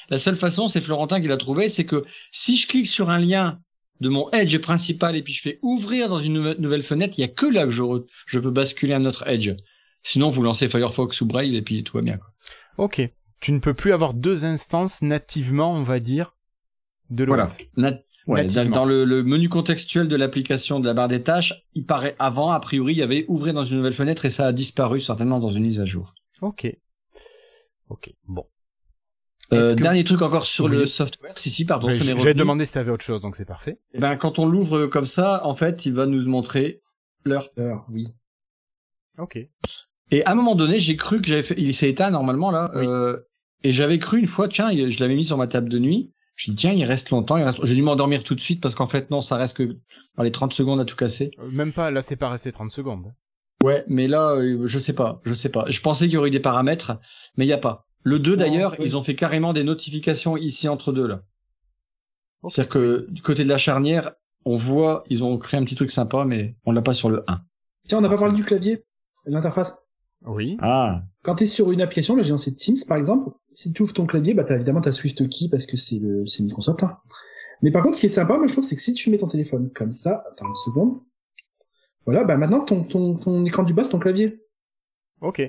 La seule façon, c'est Florentin qui l'a trouvé, c'est que si je clique sur un lien de mon Edge principal et puis je fais ouvrir dans une nouvelle- fenêtre, il y a que là que je, peux basculer un autre Edge. Sinon, vous lancez Firefox ou Braille et puis tout va bien. Quoi. Ok. Tu ne peux plus avoir deux instances nativement, on va dire, de l'OS. Voilà. Nat- ouais, dans le, le menu contextuel de l'application de la barre des tâches, il paraît avant, a priori, il y avait ouvrir dans une nouvelle fenêtre et ça a disparu certainement dans une mise à jour. Ok. Ok. Bon. Euh, que- Dernier truc encore sur Oui. le software. Si, si, pardon, m'est J'avais demandé si t'avais autre chose, donc c'est parfait. Eh ben, quand on l'ouvre comme ça, en fait, il va nous montrer l'heure. Heure, oui. Ok. Et à un moment donné, j'ai cru que j'avais fait, il s'est éteint normalement là, Oui. euh, et j'avais cru une fois, tiens, je l'avais mis sur ma table de nuit. Je dis tiens, il reste longtemps, il reste... j'ai dû m'endormir tout de suite parce qu'en fait non, ça reste que dans les 30 secondes à tout casser. Euh, Même pas, là, c'est pas resté 30 secondes. Ouais, mais là, euh, je sais pas, je sais pas. Je pensais qu'il y aurait eu des paramètres, mais il y a pas. Le 2 Non, d'ailleurs, oui. ils ont fait carrément des notifications ici entre deux là. C'est-à-dire que du côté de la charnière, on voit, ils ont créé un petit truc sympa, mais on l'a pas sur le 1. Tiens, on n'a pas parlé du clavier, de l'interface. Oui. Ah. Quand tu es sur une application, là j'ai lancé Teams par exemple, si tu ouvres ton clavier, bah t'as évidemment ta Swift Key parce que c'est le c'est Microsoft. Hein. Mais par contre, ce qui est sympa, moi je trouve, c'est que si tu mets ton téléphone comme ça, attends une seconde, voilà, bah maintenant ton ton, ton écran du bas c'est ton clavier, Ok.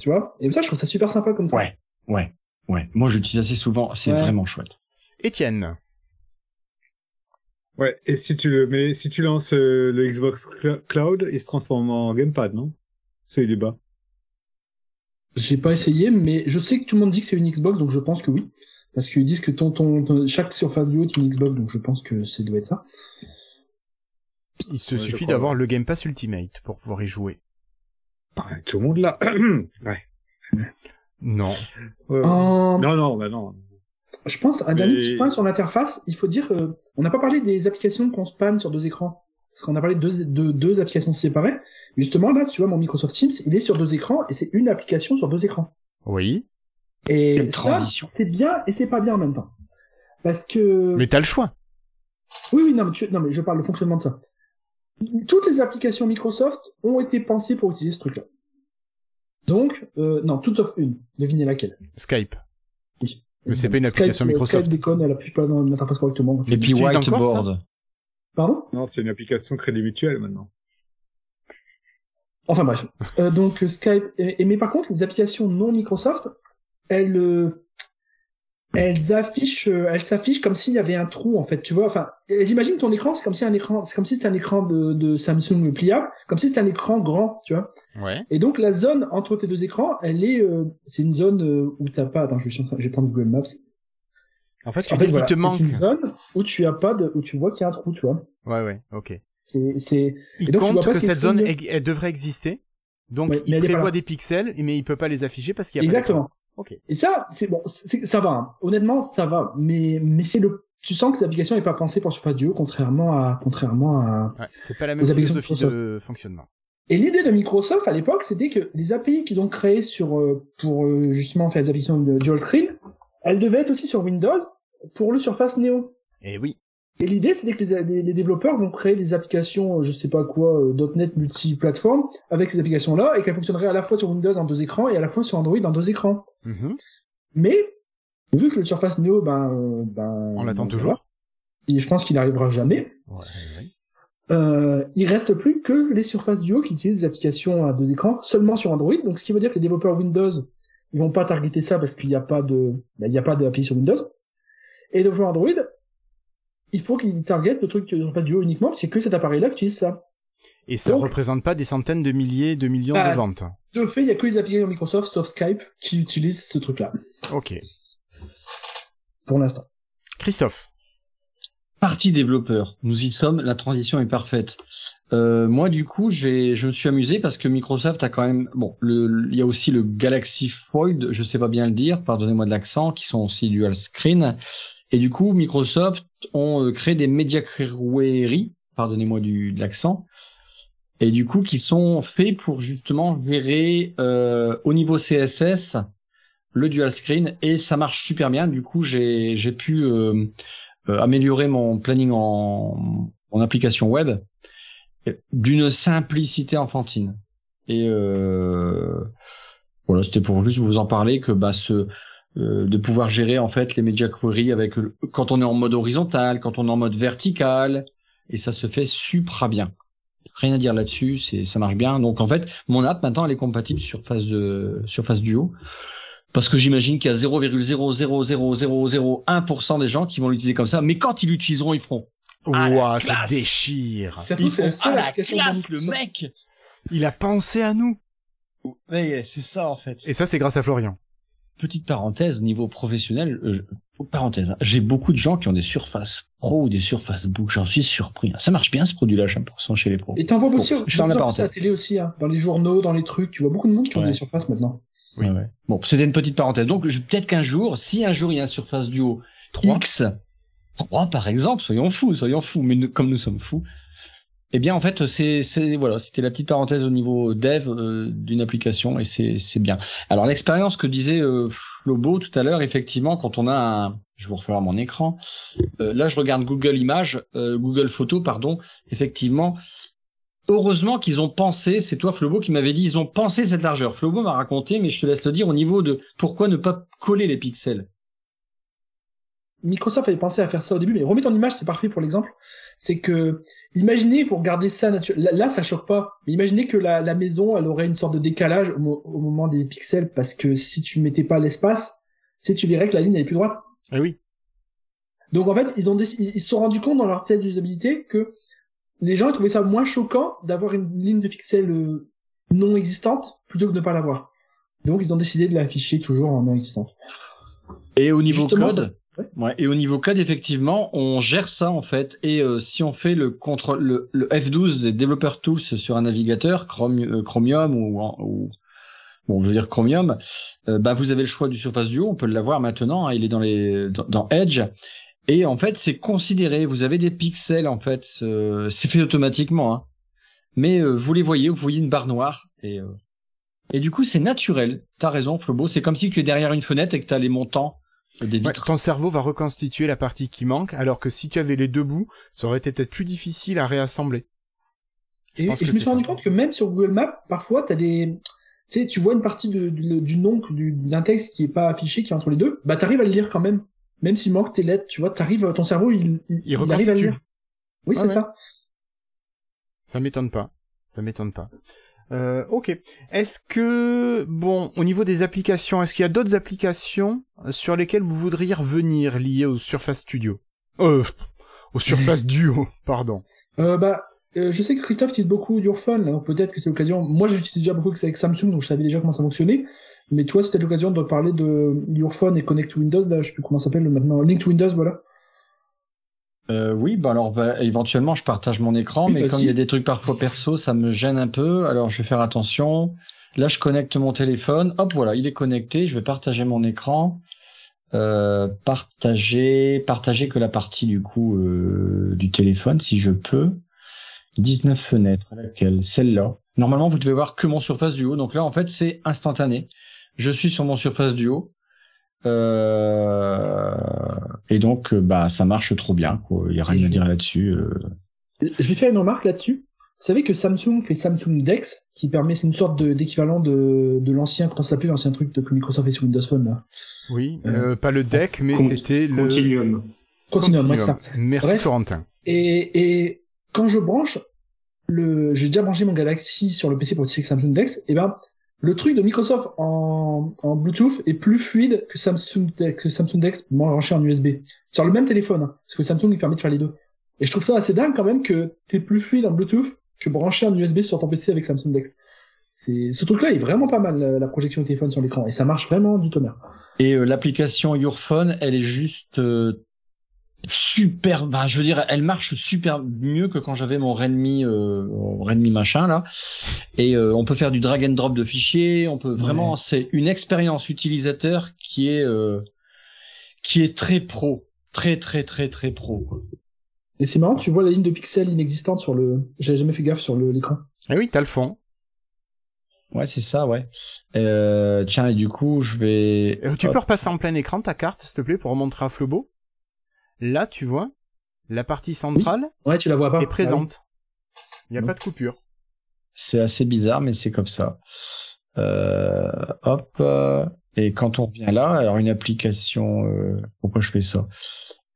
Tu vois? Et ça, je trouve ça super sympa comme truc. Ouais, ouais, ouais. Moi, je l'utilise assez souvent. C'est Ouais. vraiment chouette. Étienne. Ouais, et si tu le mets, si tu lances euh, le Xbox Cl- Cloud, il se transforme en gamepad, non? C'est il est bas. J'ai pas essayé, mais je sais que tout le monde dit que c'est une Xbox, donc je pense que oui. Parce qu'ils disent que ton, ton, ton- chaque surface du haut est une Xbox, donc je pense que ça doit être ça. Il te Ouais, suffit d'avoir le Game Pass Ultimate pour pouvoir y jouer. Ouais, tout le monde là. ouais. Non. Ouais. En- Non, non, bah non. Je pense, un dernier petit point sur l'interface, il faut dire, euh, on n'a pas parlé des applications qu'on spanne sur deux écrans. Parce qu'on a parlé de deux, de deux applications séparées. Justement, là, tu vois, mon Microsoft Teams, il est sur deux écrans et c'est une application sur deux écrans. Oui. Et Quelle transition. c'est bien et c'est pas bien en même temps. Parce que... Mais t'as le choix. Oui, oui, non, mais, tu- non, mais je parle du fonctionnement de ça. Toutes les applications Microsoft ont été pensées pour utiliser ce truc-là. Donc, euh, non, toutes sauf une. Devinez laquelle. Skype. Oui. Mais c'est pas une Skype, application euh, Microsoft. Skype déconne, elle appuie pas dans l'interface correctement. quand tu Et puis Whiteboard. Pardon? Non, c'est une application crédit mutuel maintenant. Enfin bref. Euh, donc euh, Skype. Et, et- mais par contre, les applications non Microsoft, elles, elles affichent, euh, elles s'affichent comme s'il y avait un trou en fait. Tu vois. Enfin, elles imaginent ton écran, c'est comme si un écran, c'est comme si c'était un écran de, de Samsung pliable, comme si c'était un écran grand, tu vois. Ouais. Et donc la zone entre tes deux écrans, elle est, euh, c'est une zone euh, où t'as pas. Attends, je vais, je vais prendre Google Maps. En fait, tu En fait, voilà, te manque. c'est une zone où tu as pas de, où tu vois qu'il y a un trou, tu vois. Ouais, ouais. Ok. C'est, c'est, Il Et donc, tu compte vois pas que cette zone, elle, devrait exister. Donc, Ouais, il prévoit des pixels, mais il peut pas les afficher parce qu'il y a pas exactement. Ok. Et ça, c'est bon, c'est, ça va. hein. Honnêtement, ça va. Mais, mais c'est le, tu sens que l'application n'est pas pensée pour Surface Duo, contrairement à, contrairement à. Ouais, c'est pas la même philosophie de fonctionnement. Et l'idée de Microsoft à l'époque, c'était que les API qu'ils ont créées sur, euh, pour euh, justement faire les applications de dual screen, elles devaient être aussi sur Windows pour le Surface Neo. Et oui. Et l'idée, c'était que les, les- les développeurs vont créer des applications, euh, je sais pas quoi, euh, .NET multiplateforme, avec ces applications-là, et qu'elles fonctionneraient à la fois sur Windows en deux écrans et à la fois sur Android en deux écrans. Mhm. Mais, vu que le Surface Neo, ben, ben, On l'attend ben, toujours. Et je pense qu'il n'arrivera jamais. Ouais, ouais. Euh, il reste plus que les Surface Duo qui utilisent des applications à deux écrans seulement sur Android. Donc, ce qui veut dire que les développeurs Windows, ils vont pas targeter ça parce qu'il n'y a pas de, ben, il n'y a pas d'API sur Windows. Et les développeurs Android, il faut qu'ils targetent le truc Surface Duo uniquement parce qu'il y a que cet appareil-là qui utilise ça. Et ça Donc- représente pas des centaines de milliers, de millions de ventes. De fait, il y a que les applications Microsoft sauf Skype qui utilisent ce truc-là. Ok. Pour l'instant. Christophe. Partie développeur. Nous y sommes. La transition est parfaite. Euh, moi, du coup, j'ai, je me suis amusé parce que Microsoft a quand même, bon, il y a aussi le Galaxy Fold, je sais pas bien le dire, pardonnez-moi de l'accent, qui sont aussi dual screen. Et du coup, Microsoft ont euh, créé des media pardonnez-moi de l'accent, et du coup, qui sont faits pour justement gérer euh, au niveau CSS le dual screen et ça marche super bien. Du coup, j'ai, j'ai pu euh, euh, améliorer mon planning en, en application web d'une simplicité enfantine. Et euh, voilà, c'était pour juste vous en parler que bah ce euh, de pouvoir gérer en fait les media query avec quand on est en mode horizontal, quand on est en mode vertical, et ça se fait super bien. Rien à dire là-dessus, c'est ça marche bien. Donc en fait, mon app maintenant elle est compatible sur phase de sur phase duo. Parce que j'imagine qu'il y a 0,00001% des gens qui vont l'utiliser comme ça, mais quand ils l'utiliseront, ils feront Ouah, ça déchire. Ça Ils la font, ah, la classe, le mec Il a pensé à nous. Ouais, c'est ça en fait. Et ça, c'est grâce à Florian. Petite parenthèse, au niveau professionnel, euh, parenthèse, hein, j'ai beaucoup de gens qui ont des surfaces pro ou des surfaces book, j'en suis surpris. hein. Ça marche bien ce produit-là, 100% chez les pros. Et t'en vois Bon, aussi, je ferme la à la télé aussi, hein, dans les journaux, dans les trucs, tu vois beaucoup de monde qui ont des surfaces maintenant. Oui. Ouais, ouais. Bon, c'était une petite parenthèse. Donc, je- peut-être qu'un jour, si un jour il y a un surface duo Trois. X, 3 par exemple, soyons fous, soyons fous, mais nous- comme nous sommes fous, eh bien en fait c'est voilà, c'était la petite parenthèse au niveau dev euh, d'une application et c'est bien. Alors l'expérience que disait euh, Lobo tout à l'heure, effectivement, quand on a un, je vous referai mon écran, euh, là je regarde Google Images, euh, Google Photos, pardon, effectivement. Heureusement qu'ils ont pensé, c'est toi Flobo qui m'avait dit, ils ont pensé cette largeur. Flobo m'a raconté, mais je te laisse le dire au niveau de pourquoi ne pas coller les pixels. Microsoft avait pensé à faire ça au début, mais remettre en image, c'est parfait pour l'exemple. C'est que, imaginez, vous regardez ça, natu- là, ça choque pas, mais imaginez que la, la maison, elle aurait une sorte de décalage au, mo- au moment des pixels, parce que si tu mettais pas l'espace, tu sais, tu verrais que la ligne, elle est plus droite. Eh oui. Donc, en fait, ils ont ils se sont rendus compte dans leur test d'usabilité que les gens, ils trouvaient ça moins choquant d'avoir une ligne de pixels euh, non existante, plutôt que de ne pas l'avoir. Donc, ils ont décidé de l'afficher toujours en non existante. Et au niveau Justement, code, ça- ouais. et au niveau code, effectivement, on gère ça en fait. Et euh, si on fait le contrôle, le, le F12 des Developer Tools sur un navigateur, Chrome, euh, Chromium ou, bon, je veux dire Chromium, euh, bah vous avez le choix du Surface Duo. On peut l'avoir maintenant. hein, il est dans les dans Edge. Et en fait, c'est considéré. Vous avez des pixels en fait. euh, c'est fait automatiquement. Hein, mais euh, vous les voyez, vous voyez une barre noire et euh, et du coup, c'est naturel. T'as raison, Flobo. C'est comme si tu es derrière une fenêtre et que t'as les montants des Ouais, vitres. ton cerveau va reconstituer la partie qui manque, alors que si tu avais les deux bouts, ça aurait été peut-être plus difficile à réassembler. Et, je me suis rendu compte que même sur Google Maps, parfois, t'as des, tu sais, tu vois une partie de, de- du nom d'un texte qui est pas affiché, qui est entre les deux, bah t'arrives à le lire quand même, même s'il manque tes lettres, tu vois, t'arrives, ton cerveau, il, il, Il il arrive à le lire. Oui, Ah c'est ouais. ça. Ça m'étonne pas. Ça m'étonne pas. Euh, ok. Est-ce que, bon, au niveau des applications, est-ce qu'il y a d'autres applications euh, sur lesquelles vous voudriez revenir liées au Surface Studio? Euh, au Surface Duo, pardon. Euh, bah, euh, je sais que Christophe utilise beaucoup Yourphone, donc peut-être que c'est l'occasion. Moi, j'utilise déjà beaucoup avec Samsung, donc je savais déjà comment ça fonctionnait. Mais toi, c'était l'occasion de parler de Yourphone et Connect to Windows, là, je sais plus comment ça s'appelle maintenant. Link to Windows, voilà. Euh, oui, bah alors bah, éventuellement je partage mon écran, Oui, mais bah, comme si. il y a des trucs parfois perso, ça me gêne un peu. Alors je vais faire attention. Là, je connecte mon téléphone. Hop, voilà, il est connecté. Je vais partager mon écran. Euh, partager, partager que la partie du coup euh, du téléphone, si je peux. 19 fenêtres. Laquelle? Celle-là. Normalement, vous devez voir que mon Surface du haut. Donc là, en fait, c'est instantané. Je suis sur mon Surface du haut. Euh, et donc, euh, bah, ça marche trop bien. quoi. Il y a rien à dire là-dessus. euh. Je vais faire une remarque là-dessus. Vous savez que Samsung fait Samsung Dex, qui permet, c'est une sorte d'équivalent de, de l'ancien, comment ça s'appelait, l'ancien truc de, que Microsoft fait sur Windows Phone, là. Oui, euh, pas le deck, mais c'était le Continuum. Continuum, ouais, c'est ça. Merci Bref. Florentin. Et, et quand je branche, le, j'ai déjà branché mon Galaxy sur le PC pour utiliser Samsung Dex, et ben, le truc de Microsoft en, Bluetooth est plus fluide que Samsung Dex, que Samsung Dex branché en USB. Sur le même téléphone, hein, parce que Samsung il permet de faire les deux. Et je trouve ça assez dingue quand même que t'es plus fluide en Bluetooth que branché en USB sur ton PC avec Samsung Dex. C'est, ce truc-là est vraiment pas mal, la, projection du téléphone sur l'écran, et ça marche vraiment du tonnerre. Et euh, l'application Your Phone, elle est juste euh, super. Ben, je veux dire, elle marche super mieux que quand j'avais mon Redmi, euh, Redmi machin là. Et euh, on peut faire du drag and drop de fichiers. On peut vraiment, c'est une expérience utilisateur qui est euh, qui est très pro, très très très très pro. quoi. Et c'est marrant, tu vois la ligne de pixels inexistante sur le. J'avais jamais fait gaffe sur le- l'écran. Eh oui, t'as le fond. Ouais, c'est ça, ouais. Euh, tiens, et du coup, je vais. Euh, Tu Hop. peux repasser en plein écran ta carte, s'il te plaît, pour remontrer à Flobo. Là, tu vois, la partie centrale Ouais, tu la vois pas. est présente. Il n'y a pas de coupure. C'est assez bizarre, mais c'est comme ça. Euh, hop. euh, Et quand on revient là, alors une application. euh, Pourquoi je fais ça?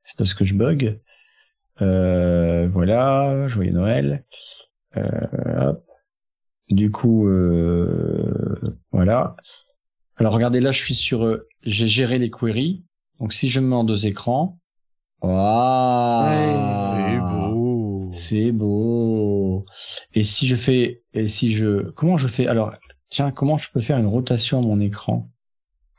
C'est parce que je bug. Euh, voilà, joyeux Noël. Euh, hop. Du coup, euh, voilà. Alors regardez, là, je suis sur. J'ai géré les queries. Donc si je me mets en deux écrans. C'est beau. C'est beau. Et si je fais, et si je, comment je fais? Alors, tiens, comment je peux faire une rotation à mon écran?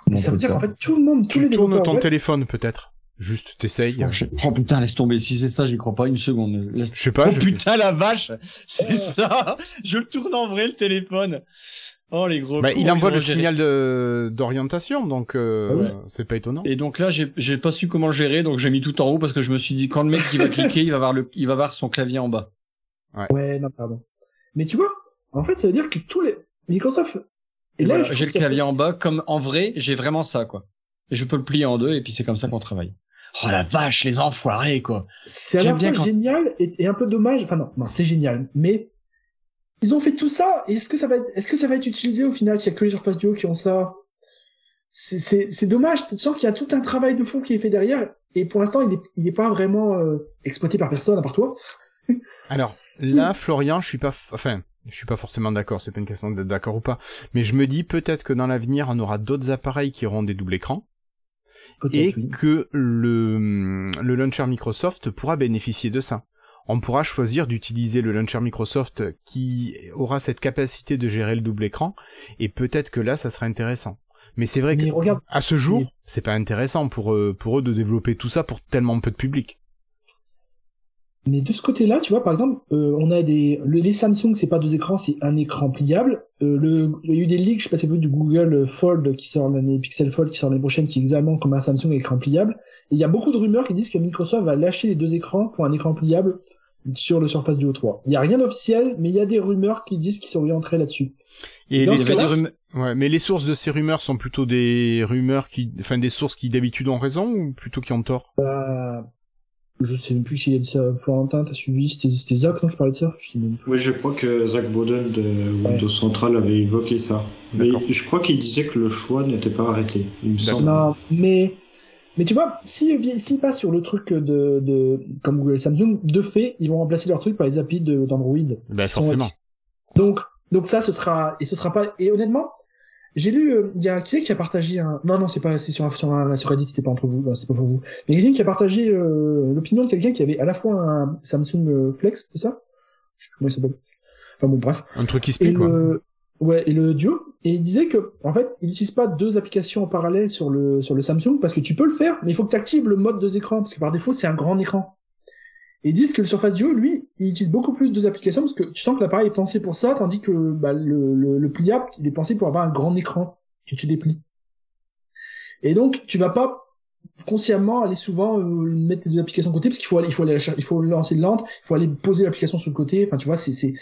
Mais On ça veut dire qu'en fait, tout le monde, tous les Tu tournes développeurs ton téléphone, peut-être. Juste, t'essayes. Oh, je- oh, putain, laisse tomber. Si c'est ça, j'y crois pas une seconde. Laisse- Je sais pas, oh je putain, la vache C'est ça Je tourne en vrai le téléphone. Oh les gros. Bah, il envoie le géré. signal de- d'orientation, donc euh, Ah ouais. c'est pas étonnant. Et donc là, j'ai j'ai pas su comment le gérer, donc j'ai mis tout en haut parce que je me suis dit quand le mec qui va cliquer, il va voir le, il va voir son clavier en bas. Ouais, non, pardon. Mais tu vois, en fait, ça veut dire que tous les Microsoft. Et là, voilà, j'ai le clavier en bas, comme en vrai, j'ai vraiment ça, quoi. Et je peux le plier en deux, et puis c'est comme ça qu'on travaille. Oh la vache, les enfoirés, quoi. C'est à la J'aime fois bien quand- génial et, et un peu dommage. Enfin non, non, c'est génial. Mais ils ont fait tout ça. Et est-ce que ça va être, est-ce que ça va être utilisé au final s'il y a que les Surface Duo qui ont ça? C'est- dommage. Tu sens qu'il y a tout un travail de fou qui est fait derrière. Et pour l'instant, il est, il est pas vraiment euh, exploité par personne à part toi. Alors là, Florian, je suis pas, enfin, je suis pas forcément d'accord. C'est pas une question d'être d'accord ou pas, mais je me dis peut-être que dans l'avenir, on aura d'autres appareils qui auront des doubles écrans et oui. que le le launcher Microsoft pourra bénéficier de ça. On pourra choisir d'utiliser le launcher Microsoft qui aura cette capacité de gérer le double écran et peut-être que là, ça sera intéressant. Mais c'est vrai que Mais regarde, à ce jour, c'est pas intéressant pour eux, pour eux de développer tout ça pour tellement peu de public. Mais de ce côté-là, tu vois, par exemple, euh, on a des le, les Samsung, c'est pas deux écrans, c'est un écran pliable. Euh, le, il y a eu des leaks, je sais pas si vous du Google Fold qui sort l'année Pixel Fold qui sort l'année prochaine, qui est exactement comme un Samsung écran pliable. Et il y a beaucoup de rumeurs qui disent que Microsoft va lâcher les deux écrans pour un écran pliable sur le Surface Duo 3. Il y a rien d'officiel, mais il y a des rumeurs qui disent qu'ils s'orienteraient là-dessus. Et Dans les, ce ouais, mais les sources de ces rumeurs sont plutôt des rumeurs qui, enfin des sources qui d'habitude ont raison ou plutôt qui ont tort? Euh, je sais même plus qui a dit ça. Florentin, t'as suivi C'était c'était Zach non, qui parlait de ça? Je sais même plus. Oui, je crois que Zach Bowden de Windows Central avait évoqué ça. Mais je crois qu'il disait que le choix n'était pas arrêté. Il me semble. Non, mais mais tu vois, si s'ils passent sur le truc de de comme Google et Samsung, de fait, ils vont remplacer leur truc par les API d'Android. Ben qui sont- forcément. Donc donc ça, ce sera et ce sera pas. Et honnêtement, j'ai lu, euh, il y a qui c'est qui a partagé un. Non non, c'est pas c'est sur sur un sur Reddit, c'était pas entre vous, c'est pas pour vous. Mais quelqu'un qui a partagé euh, l'opinion de quelqu'un qui avait à la fois un Samsung euh, Flex, c'est ça? Je sais plus comment il s'appelle. Enfin bon, bref. Un truc qui se quoi. le, ouais, et le Duo. Et il disait que, en fait, il n'utilise pas deux applications en parallèle sur le, sur le Samsung parce que tu peux le faire, mais il faut que tu actives le mode deux écrans parce que par défaut, c'est un grand écran. Et ils disent que le Surface Duo, lui, il utilise beaucoup plus deux applications parce que tu sens que l'appareil est pensé pour ça, tandis que bah, le, le, le pliable, il est pensé pour avoir un grand écran que tu déplies. Et donc, tu vas pas consciemment aller souvent euh, mettre tes deux applications de côté parce qu'il faut aller, il faut aller, il faut lancer de lente, il faut aller poser l'application sur le côté. Enfin, tu vois, c'est, c'est,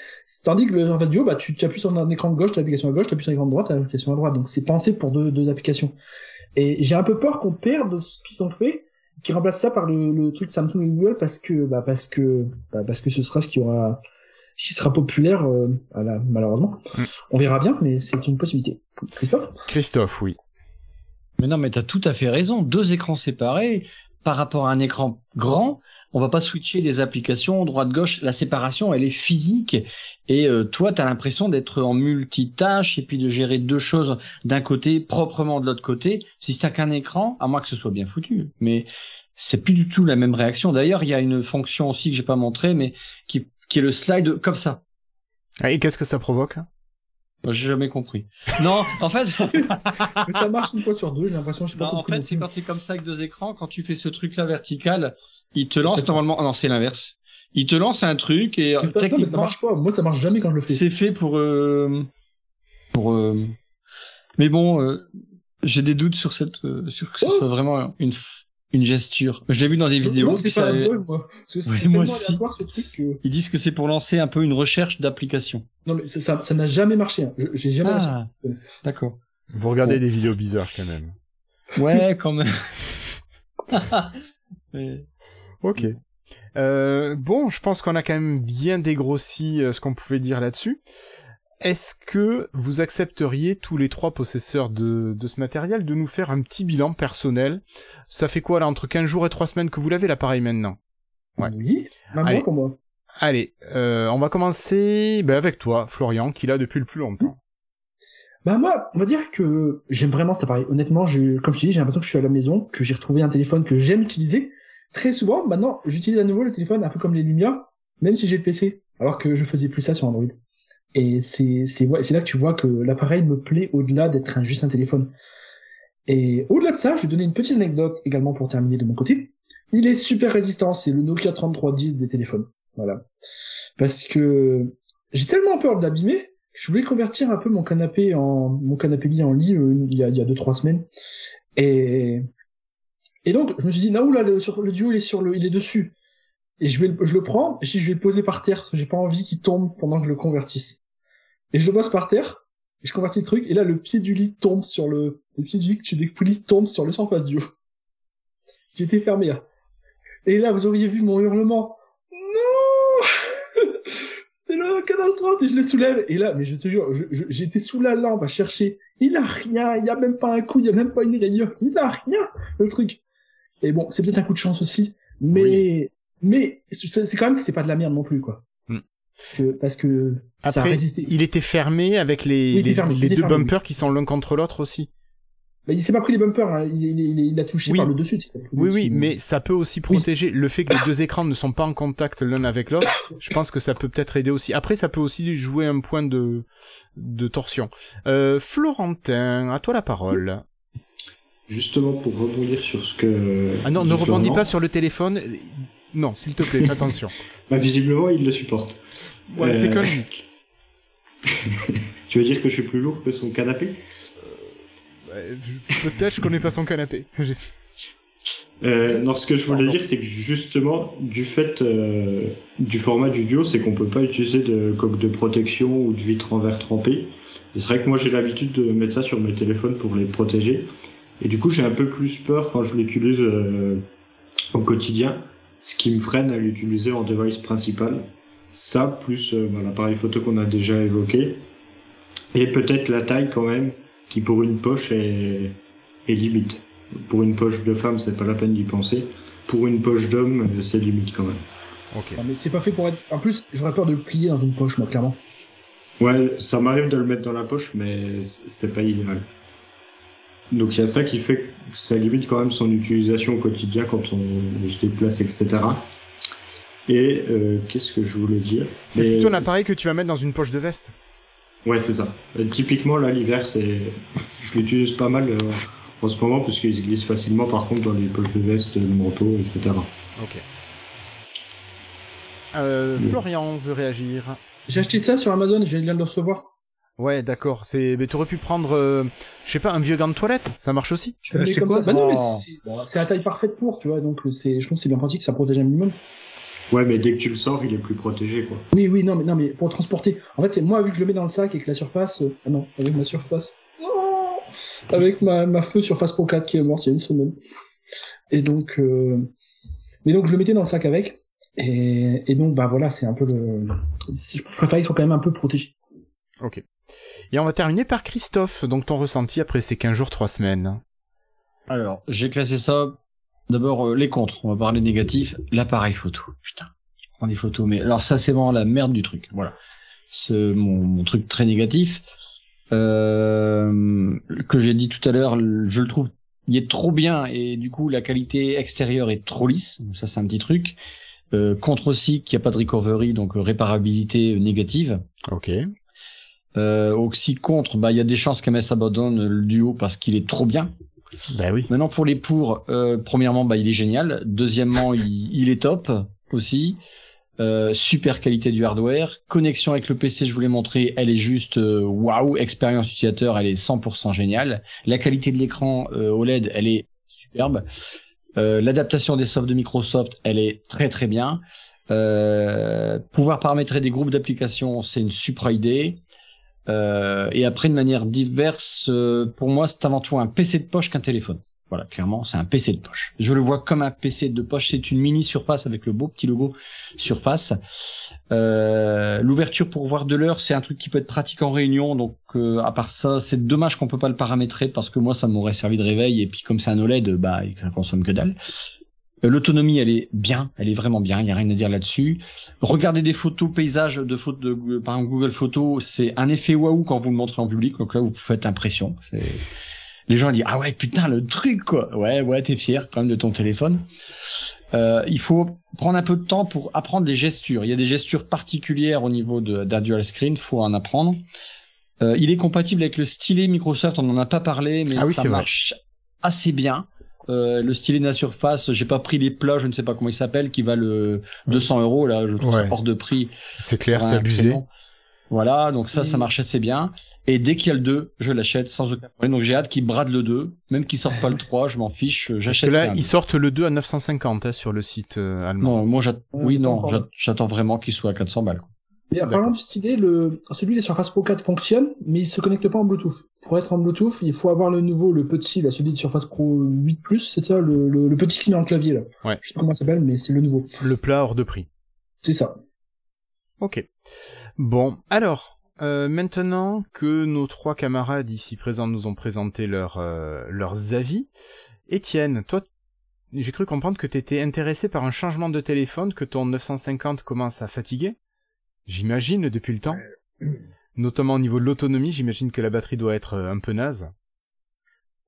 tandis que le Surface Duo, bah, tu, appuies sur un écran de gauche, t'as l'application à gauche, tu appuies sur l'écran de droite, t'as l'application à droite. Donc, c'est pensé pour deux, deux applications. Et j'ai un peu peur qu'on perde ce qu'ils ont fait, qui remplace ça par le, le truc Samsung et Google parce que, bah, parce que, bah, parce que ce sera ce qui aura, ce qui sera populaire, euh, à la- malheureusement. Mm. On verra bien, mais c'est une possibilité. Christophe? Christophe, oui. Mais non, mais t'as tout à fait raison. Deux écrans séparés par rapport à un écran grand. On va pas switcher des applications droite-gauche. La séparation, elle est physique. Et euh, toi, t'as l'impression d'être en multitâche et puis de gérer deux choses d'un côté, proprement de l'autre côté. Si t'as qu'un écran, à moins que ce soit bien foutu. Mais c'est plus du tout la même réaction. D'ailleurs, il y a une fonction aussi que j'ai pas montré, mais qui, qui est le slide comme ça. Ah, Et qu'est-ce que ça provoque? J'ai jamais compris. Non, en fait, Mais ça marche une fois sur deux, j'ai l'impression, je sais pas non, en fait, non c'est quand comme ça avec deux écrans, quand tu fais ce truc-là vertical, il te lance normalement. non, c'est l'inverse. Il te lance un truc et Mais ça, non, mais ça techniquement, marche pas. Moi, ça marche jamais quand je le fais. c'est fait pour euh, pour. euh, Mais bon, euh, j'ai des doutes sur cette euh, sur que ce Oh. soit vraiment une une gesture. Je l'ai vu dans des vidéos. C'est pas ça- un bug, moi. Parce que aussi. aléatoire, ce truc que... Ils disent que c'est pour lancer un peu une recherche d'application. Non, mais ça- ça ça n'a jamais marché. hein. J'ai jamais. Ah, d'accord. Vous regardez Bon. des vidéos bizarres quand même. Ouais, quand même. Mais- Ok. Euh, bon, je pense qu'on a quand même bien dégrossi euh, ce qu'on pouvait dire là-dessus. Est-ce que vous accepteriez tous les trois possesseurs de, de ce matériel de nous faire un petit bilan personnel? Ça fait quoi là entre 15 jours et 3 semaines que vous l'avez l'appareil maintenant? Ouais. Oui, même Allez. moi pour moi. Allez, euh, on va commencer ben, avec toi, Florian, qui l'a depuis le plus longtemps. Bah moi, on va dire que j'aime vraiment cet appareil. Honnêtement, je, comme je te dis, j'ai l'impression que je suis à la maison, que j'ai retrouvé un téléphone que j'aime utiliser. Très souvent, maintenant, j'utilise à nouveau le téléphone un peu comme les Lumia, même si j'ai le PC, alors que je faisais plus ça sur Android. Et c'est là que tu vois que l'appareil me plaît au-delà d'être juste un téléphone. Et au-delà de ça, je vais donner une petite anecdote également pour terminer de mon côté. Il est super résistant, c'est le Nokia 3310 des téléphones. Voilà. Parce que j'ai tellement peur de l'abîmer je voulais convertir un peu mon canapé en mon canapé lit en lit euh, il y a il y a deux trois semaines et et donc je me suis dit là le, duo il est sur le il est dessus et je vais je le prends je je vais le poser par terre j'ai pas envie qu'il tombe pendant que je le convertisse et je le pose par terre et je convertis le truc et là le pied du lit tombe sur le le pied du lit que tu dépouilles tombe sur le surface duo j'étais fermé là. Et là vous auriez vu mon hurlement. Non c'était la catastrophe et je le soulève. Et là mais je te jure j'étais sous la lampe à chercher. Il a rien il y a même pas un coup il y a même pas une rainure il a rien le truc. Et bon c'est peut-être un coup de chance aussi mais Oui. mais c'est quand même que c'est pas de la merde non plus quoi. Parce que parce que ça a Après, résisté il était fermé avec les, fermé, deux fermé, bumpers qui sont l'un contre l'autre aussi. Mais il s'est pas pris les bumpers hein. il, il, il, il a touché Oui. par le dessus Oui, oui, mais ça peut aussi protéger le fait que les deux écrans ne sont pas en contact l'un avec l'autre. Je pense que ça peut peut-être aider aussi. Après, ça peut aussi jouer un point de, de torsion. Euh, Florentin, à toi la parole. Justement, pour rebondir sur ce que. Ah non, ne rebondis pas sur le téléphone. Non, s'il te plaît, fais attention. bah, visiblement, il le supporte. Ouais, c'est Euh, lui. Tu veux dire que je suis plus lourd que son canapé? Ouais, je- Peut-être je connais pas son canapé. Euh, non, ce que je voulais Pardon. dire, c'est que justement, du fait euh, du format du duo, c'est qu'on peut pas utiliser de coque de protection ou de vitre en verre trempé. C'est vrai que moi, j'ai l'habitude de mettre ça sur mes téléphones pour les protéger. Et du coup, j'ai un peu plus peur quand je l'utilise euh, au quotidien, ce qui me freine à l'utiliser en device principal. Ça, plus euh, bah, l'appareil photo qu'on a déjà évoqué. Et peut-être la taille quand même, qui pour une poche est, est limite. Pour une poche de femme, c'est pas la peine d'y penser. Pour une poche d'homme, c'est limite quand même. Ok. Non, mais c'est pas fait pour être en plus j'aurais peur de le plier dans une poche moi clairement Ouais, ça m'arrive de le mettre dans la poche, mais c'est pas idéal. Donc il y a ça qui fait que ça limite quand même son utilisation au quotidien quand on se déplace, etc. Et euh, qu'est-ce que je voulais dire? C'est Mais- plutôt un appareil que tu vas mettre dans une poche de veste. Ouais, c'est ça. Et typiquement, là, l'hiver, c'est, je l'utilise pas mal euh, en ce moment parce qu'il se glisse facilement, par contre, dans les poches de veste, le manteau, etc. Ok. Euh, Florian veut réagir. j'ai acheté ça sur Amazon et je viens de le recevoir Ouais, d'accord. C'est, mais t'aurais pu prendre, euh, je sais pas, un vieux gant de toilette. Ça marche aussi. Je le mets acheté comme quoi ça. Bah non, mais Oh. c'est- la taille parfaite pour, tu vois, donc c'est, je trouve que c'est bien pratique, ça protège un minimum. Ouais, mais dès que tu le sors, il est plus protégé, quoi. Oui, oui, non, mais non, mais pour transporter. En fait, c'est moi vu que je le mets dans le sac et que la surface, euh, ah non, avec ma surface, Non avec ma, ma feu Surface Pro 4 qui est morte il y a une semaine. Et donc, euh... mais donc je le mettais dans le sac avec. Et, et donc, bah voilà, c'est un peu le. Je préfère qu'ils soient quand même un peu protégés. Ok. Et on va terminer par Christophe. Donc ton ressenti après ces 15 jours, 3 semaines. Alors, j'ai classé ça. D'abord, euh, les contres. On va parler négatif. L'appareil photo. Putain, il prend des photos. Mais alors ça, c'est vraiment la merde du truc. Voilà. C'est mon, mon truc très négatif. Euh, que j'ai dit tout à l'heure, je le trouve, il est trop bien et du coup la qualité extérieure est trop lisse. Ça, c'est un petit truc. Euh, contre aussi qu'il n'y a pas de recovery, donc euh, réparabilité euh, négative. Ok. Euh, aussi contre, bah il y a des chances qu'MS abandonne le duo parce qu'il est trop bien. Bah oui. Maintenant pour les pour, euh, premièrement bah il est génial. Deuxièmement il, il est top aussi. Euh, super qualité du hardware, connexion avec le PC, je vous l'ai montré, elle est juste euh, waouh, expérience utilisateur, elle est 100% géniale. La qualité de l'écran euh, OLED, elle est superbe. Euh, L'adaptation des softs de Microsoft, elle est très très bien. Euh, pouvoir paramétrer des groupes d'applications, c'est une super idée. Euh, et après, de manière diverse, euh, pour moi, c'est avant tout un PC de poche qu'un téléphone. Voilà, clairement, c'est un PC de poche. Je le vois comme un PC de poche. C'est une mini surface avec le beau petit logo surface. Euh, L'ouverture pour voir de l'heure, c'est un truc qui peut être pratique en réunion. Donc, euh, à part ça, c'est dommage qu'on peut pas le paramétrer parce que moi, ça m'aurait servi de réveil. Et puis, comme c'est un OLED, bah, ça consomme que dalle. Euh, L'autonomie, elle est bien, elle est vraiment bien, il y a rien à dire là-dessus. Regardez des photos, paysages de photos de, par exemple Google Photos, c'est un effet waouh quand vous le montrez en public, donc là vous faites impression. Les gens disent ah ouais putain le truc quoi, ouais ouais t'es fier quand même de ton téléphone. Euh, il faut prendre un peu de temps pour apprendre des gestures. Il y a des gestures particulières au niveau de- d'un dual screen, faut en apprendre. Euh, il est compatible avec le stylet Microsoft, on n'en a pas parlé, mais Ah oui, ça vrai. marche assez bien. Euh, le stylet de la surface, j'ai pas pris les plats, je ne sais pas comment il s'appelle, qui valent euh, 200 euros là, je trouve Ouais. ça hors de prix. C'est clair, c'est abusé. Voilà, donc ça, ça Mm. marche assez bien. Et dès qu'il y a le 2, je l'achète sans aucun problème. Donc j'ai hâte qu'il brade le 2, même qu'il sorte pas le 3, je m'en fiche, que j'achète. là, ils deux. sortent le 2 à 950 hein, sur le site euh, allemand. Non, moi j'attends. Oui, Euh, non, j'attends vraiment qu'il soit à 400 balles. quoi. Et en parlant de cette idée, le, celui des Surface Pro 4 fonctionne, mais il se connecte pas en Bluetooth. Pour être en Bluetooth, il faut avoir le nouveau, le petit, là, celui de Surface Pro 8 c'est ça, le, le, le petit qui met en clavier, là. Ouais. Je sais pas comment ça s'appelle, mais c'est le nouveau. Le plat hors de prix. C'est ça. Ok. Bon, alors, euh, maintenant que nos trois camarades ici présents nous ont présenté leur, euh, leurs avis, Étienne, toi, j'ai cru comprendre que tu étais intéressé par un changement de téléphone, que ton 950 commence à fatiguer. J'imagine depuis le temps. Notamment au niveau de l'autonomie, j'imagine que la batterie doit être euh, un peu naze.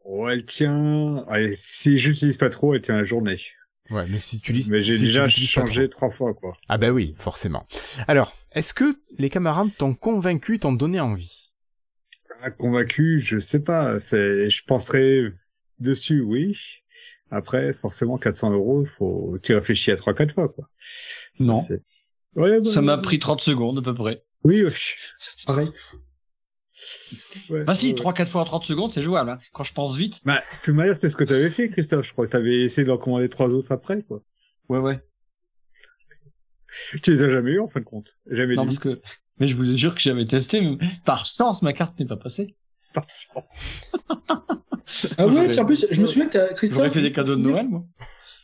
Oh, elle tient. Allez, si j'utilise pas trop, elle tient la journée. Ouais, mais si tu lis, Mais j'ai si déjà changé trois fois, quoi. Ah bah oui, forcément. Alors, est-ce que les camarades t'ont convaincu, t'ont donné envie? Ah, convaincu, je sais pas. C'est, je penserais dessus, oui. Après, forcément, 400 euros, faut, tu réfléchis à trois, quatre fois, quoi. Ça, Non. Ouais, bah, Ça m'a pris 30 secondes à peu près. Oui, oui. Pareil. Ouais, Bah si, ouais. 3-4 fois en 30 secondes, c'est jouable. Hein. Quand je pense vite. Bah, de toute manière, c'est ce que t'avais fait, Christophe. Je crois que t'avais essayé d'en commander trois autres après, quoi. Ouais, ouais. Tu les as jamais eu, en fin de compte. Jamais Non, parce que. Mais je vous jure que j'avais testé. mais Par chance, ma carte n'est pas passée. Par chance. Ah ouais, puis en plus, je me souviens que t'as, Christophe. J'aurais fait des cadeaux de Noël, moi.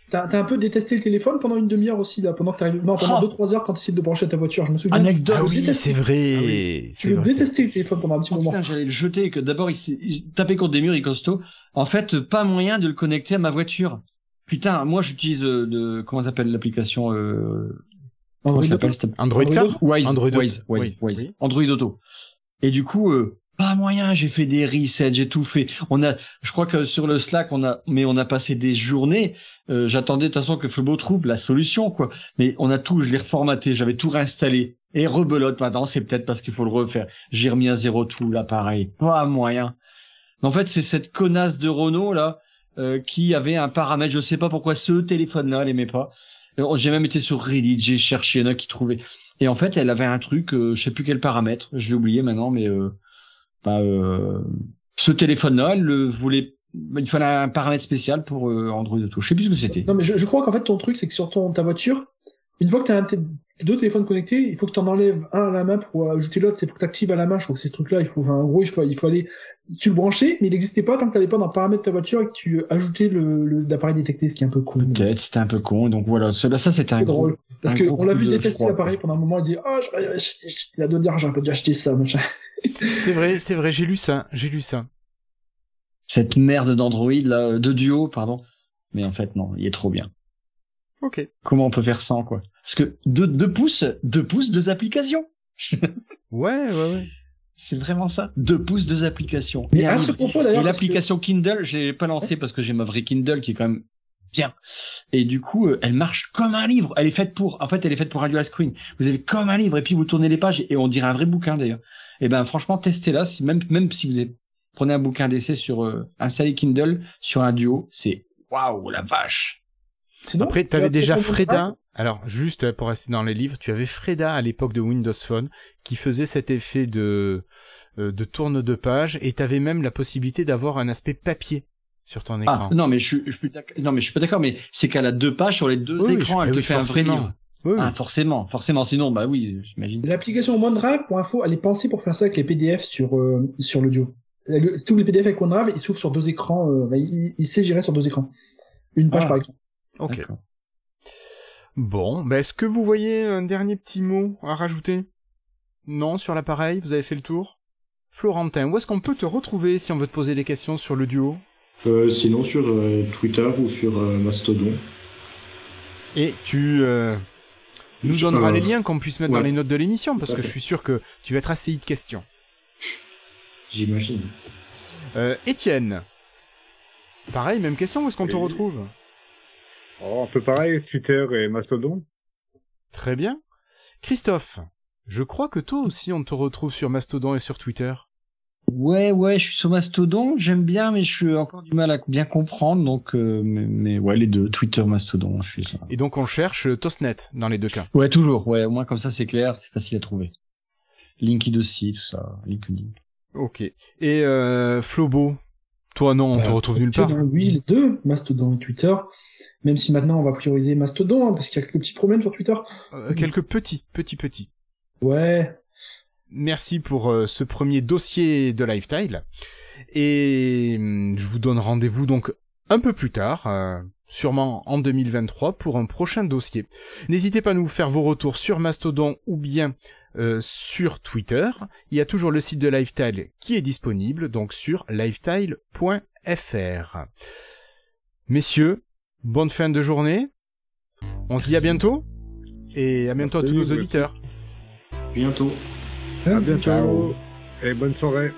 T'as, t'as un peu détesté le téléphone pendant une demi-heure aussi, là, pendant que t'arrives, non, pendant Oh. 2-3 heures quand t'essayes de brancher ta voiture, je me souviens. Anecdote. Ah le oui, c'est vrai. Ah oui. Tu le téléphone pendant un petit Oh, moment. putain, j'allais le jeter, que d'abord il s'est il tapait contre des murs, il costaud. En fait, pas moyen de le connecter à ma voiture. Putain, moi j'utilise euh, de comment ça s'appelle l'application euh... Android Android Android Car Wise, Android Auto? Wise, Wise, Wise, Wise. oui. Android Auto. Et du coup, euh, pas moyen, j'ai fait des resets, j'ai tout fait. On a, je crois que sur le Slack, on a, mais on a passé des journées. Euh, J'attendais de toute façon que Flobo trouve la solution, quoi. Mais on a tout, je l'ai reformaté, j'avais tout réinstallé. Et rebelote maintenant, c'est peut-être parce qu'il faut le refaire. J'ai remis à zéro tout l'appareil, pas moyen. Mais en fait, c'est cette connasse de Renault là euh, qui avait un paramètre. Je sais pas pourquoi ce téléphone-là, elle aimait pas. Euh, J'ai même été sur Reddit, j'ai cherché, il y en a qui trouvaient. Et en fait, elle avait un truc, euh, je sais plus quel paramètre, je l'ai oublié maintenant, mais euh, bah, euh, ce téléphone-là, elle le voulait, il fallait un paramètre spécial pour euh, Android Auto. Je sais plus ce que c'était. Non, mais je, crois qu'en fait, ton truc, c'est que sur ton, ta voiture, une fois que un té- deux téléphones connectés, il faut que t'en enlèves un à la main pour ajouter l'autre. C'est pour que t'actives à la main. Je crois que c'est ce truc-là. Il faut, enfin, en gros, il faut, il faut aller, tu le branchais, mais il n'existait pas tant que t'allais pas dans le paramètre de ta voiture et que tu ajoutais le, le l'appareil détecté, ce qui est un peu cool. Peut-être, c'était un peu con. Donc voilà, cela, ça c'était un C'est gros. drôle. Parce un que gros on l'a vu détester l'appareil pendant un moment. Il dit, ah, j'aurais acheté, il a donné j'aurais pas dû acheter ça, machin. C'est vrai, c'est vrai, j'ai lu ça, j'ai lu ça. Cette merde d'Android là, de Duo, pardon. Mais en fait non, il est trop bien. Ok. Comment on peut faire sans quoi? Parce que deux, deux pouces, deux pouces, deux applications. Ouais, ouais, ouais. C'est vraiment ça. Deux pouces, deux applications. Mais Et un à ce propos Et d'ailleurs, que- l'application Kindle, je l'ai pas lancée parce que j'ai ma vraie Kindle qui est quand même bien. Et du coup, euh, elle marche comme un livre. Elle est faite pour, en fait, elle est faite pour un dual screen. Vous avez comme un livre et puis vous tournez les pages et on dirait un vrai bouquin d'ailleurs. Et ben franchement, testez-la. Si, même, même si vous avez- prenez un bouquin d'essai sur euh, un Sally Kindle sur un duo, c'est waouh la vache. Sinon, Après, tu tu avais as déjà Freda. Alors, juste pour rester dans les livres, tu avais Freda à l'époque de Windows Phone qui faisait cet effet de euh, de tourne de page et tu avais même la possibilité d'avoir un aspect papier sur ton écran. Ah non mais je suis, je suis d'accord- non mais je suis pas d'accord, mais c'est qu'elle a deux pages sur les deux Oui, écrans, je- elle te oui, fait un vrai livre. Oui, oui. Ah forcément, forcément. Sinon bah oui, j'imagine. L'application OneDrive, pour info, elle est pensée pour faire ça avec les PDF sur, euh, sur l'audio. Le- Si tu ouvres les PDF avec OneDrive, il s'ouvre sur deux écrans, euh, bah, il, il sait gérer sur deux écrans. Une page Ah. par écran. ok. Bon, ben est-ce que vous voyez un dernier petit mot à rajouter? Non, sur l'appareil, vous avez fait le tour? Florentin, où est-ce qu'on peut te retrouver si on veut te poser des questions sur le duo? Euh, sinon sur euh, Twitter ou sur euh, Mastodon. Et tu euh, nous donneras les liens qu'on puisse mettre dans les notes de l'émission, parce que je suis sûr que tu vas être assailli de questions. J'imagine. Euh, Étienne, pareil, même question, où est-ce qu'on te retrouve? Oh, un peu pareil, Twitter et Mastodon. Très bien. Christophe, je crois que toi aussi on te retrouve sur Mastodon et sur Twitter. Ouais ouais, je suis sur Mastodon, j'aime bien, mais je suis encore du mal à bien comprendre, donc euh, mais, mais ouais les deux, Twitter, Mastodon, je suis ça. Et donc on cherche euh, Tosnet dans les deux cas. Ouais toujours, ouais au moins comme ça c'est clair, c'est facile à trouver. LinkedIn aussi, tout ça, LinkedIn. Ok. Et euh, Flobo, toi non, on te Bah, retrouve nulle part. Oui, les deux, Mastodon et Twitter. Même si maintenant on va prioriser Mastodon, hein, parce qu'il y a quelques petits problèmes sur Twitter. Euh, quelques petits, petits, petits. Ouais. Merci pour euh, ce premier dossier de Lifestyle. Et hum, je vous donne rendez-vous donc un peu plus tard, euh, sûrement en 2023, pour un prochain dossier. N'hésitez pas à nous faire vos retours sur Mastodon ou bien euh, sur Twitter. Il y a toujours le site de Lifestyle qui est disponible, donc sur lifestyle.fr. Messieurs, bonne fin de journée. On se dit à bientôt. Et à bientôt à tous nos merci. auditeurs. Bientôt. À bientôt. Ciao. Et bonne soirée.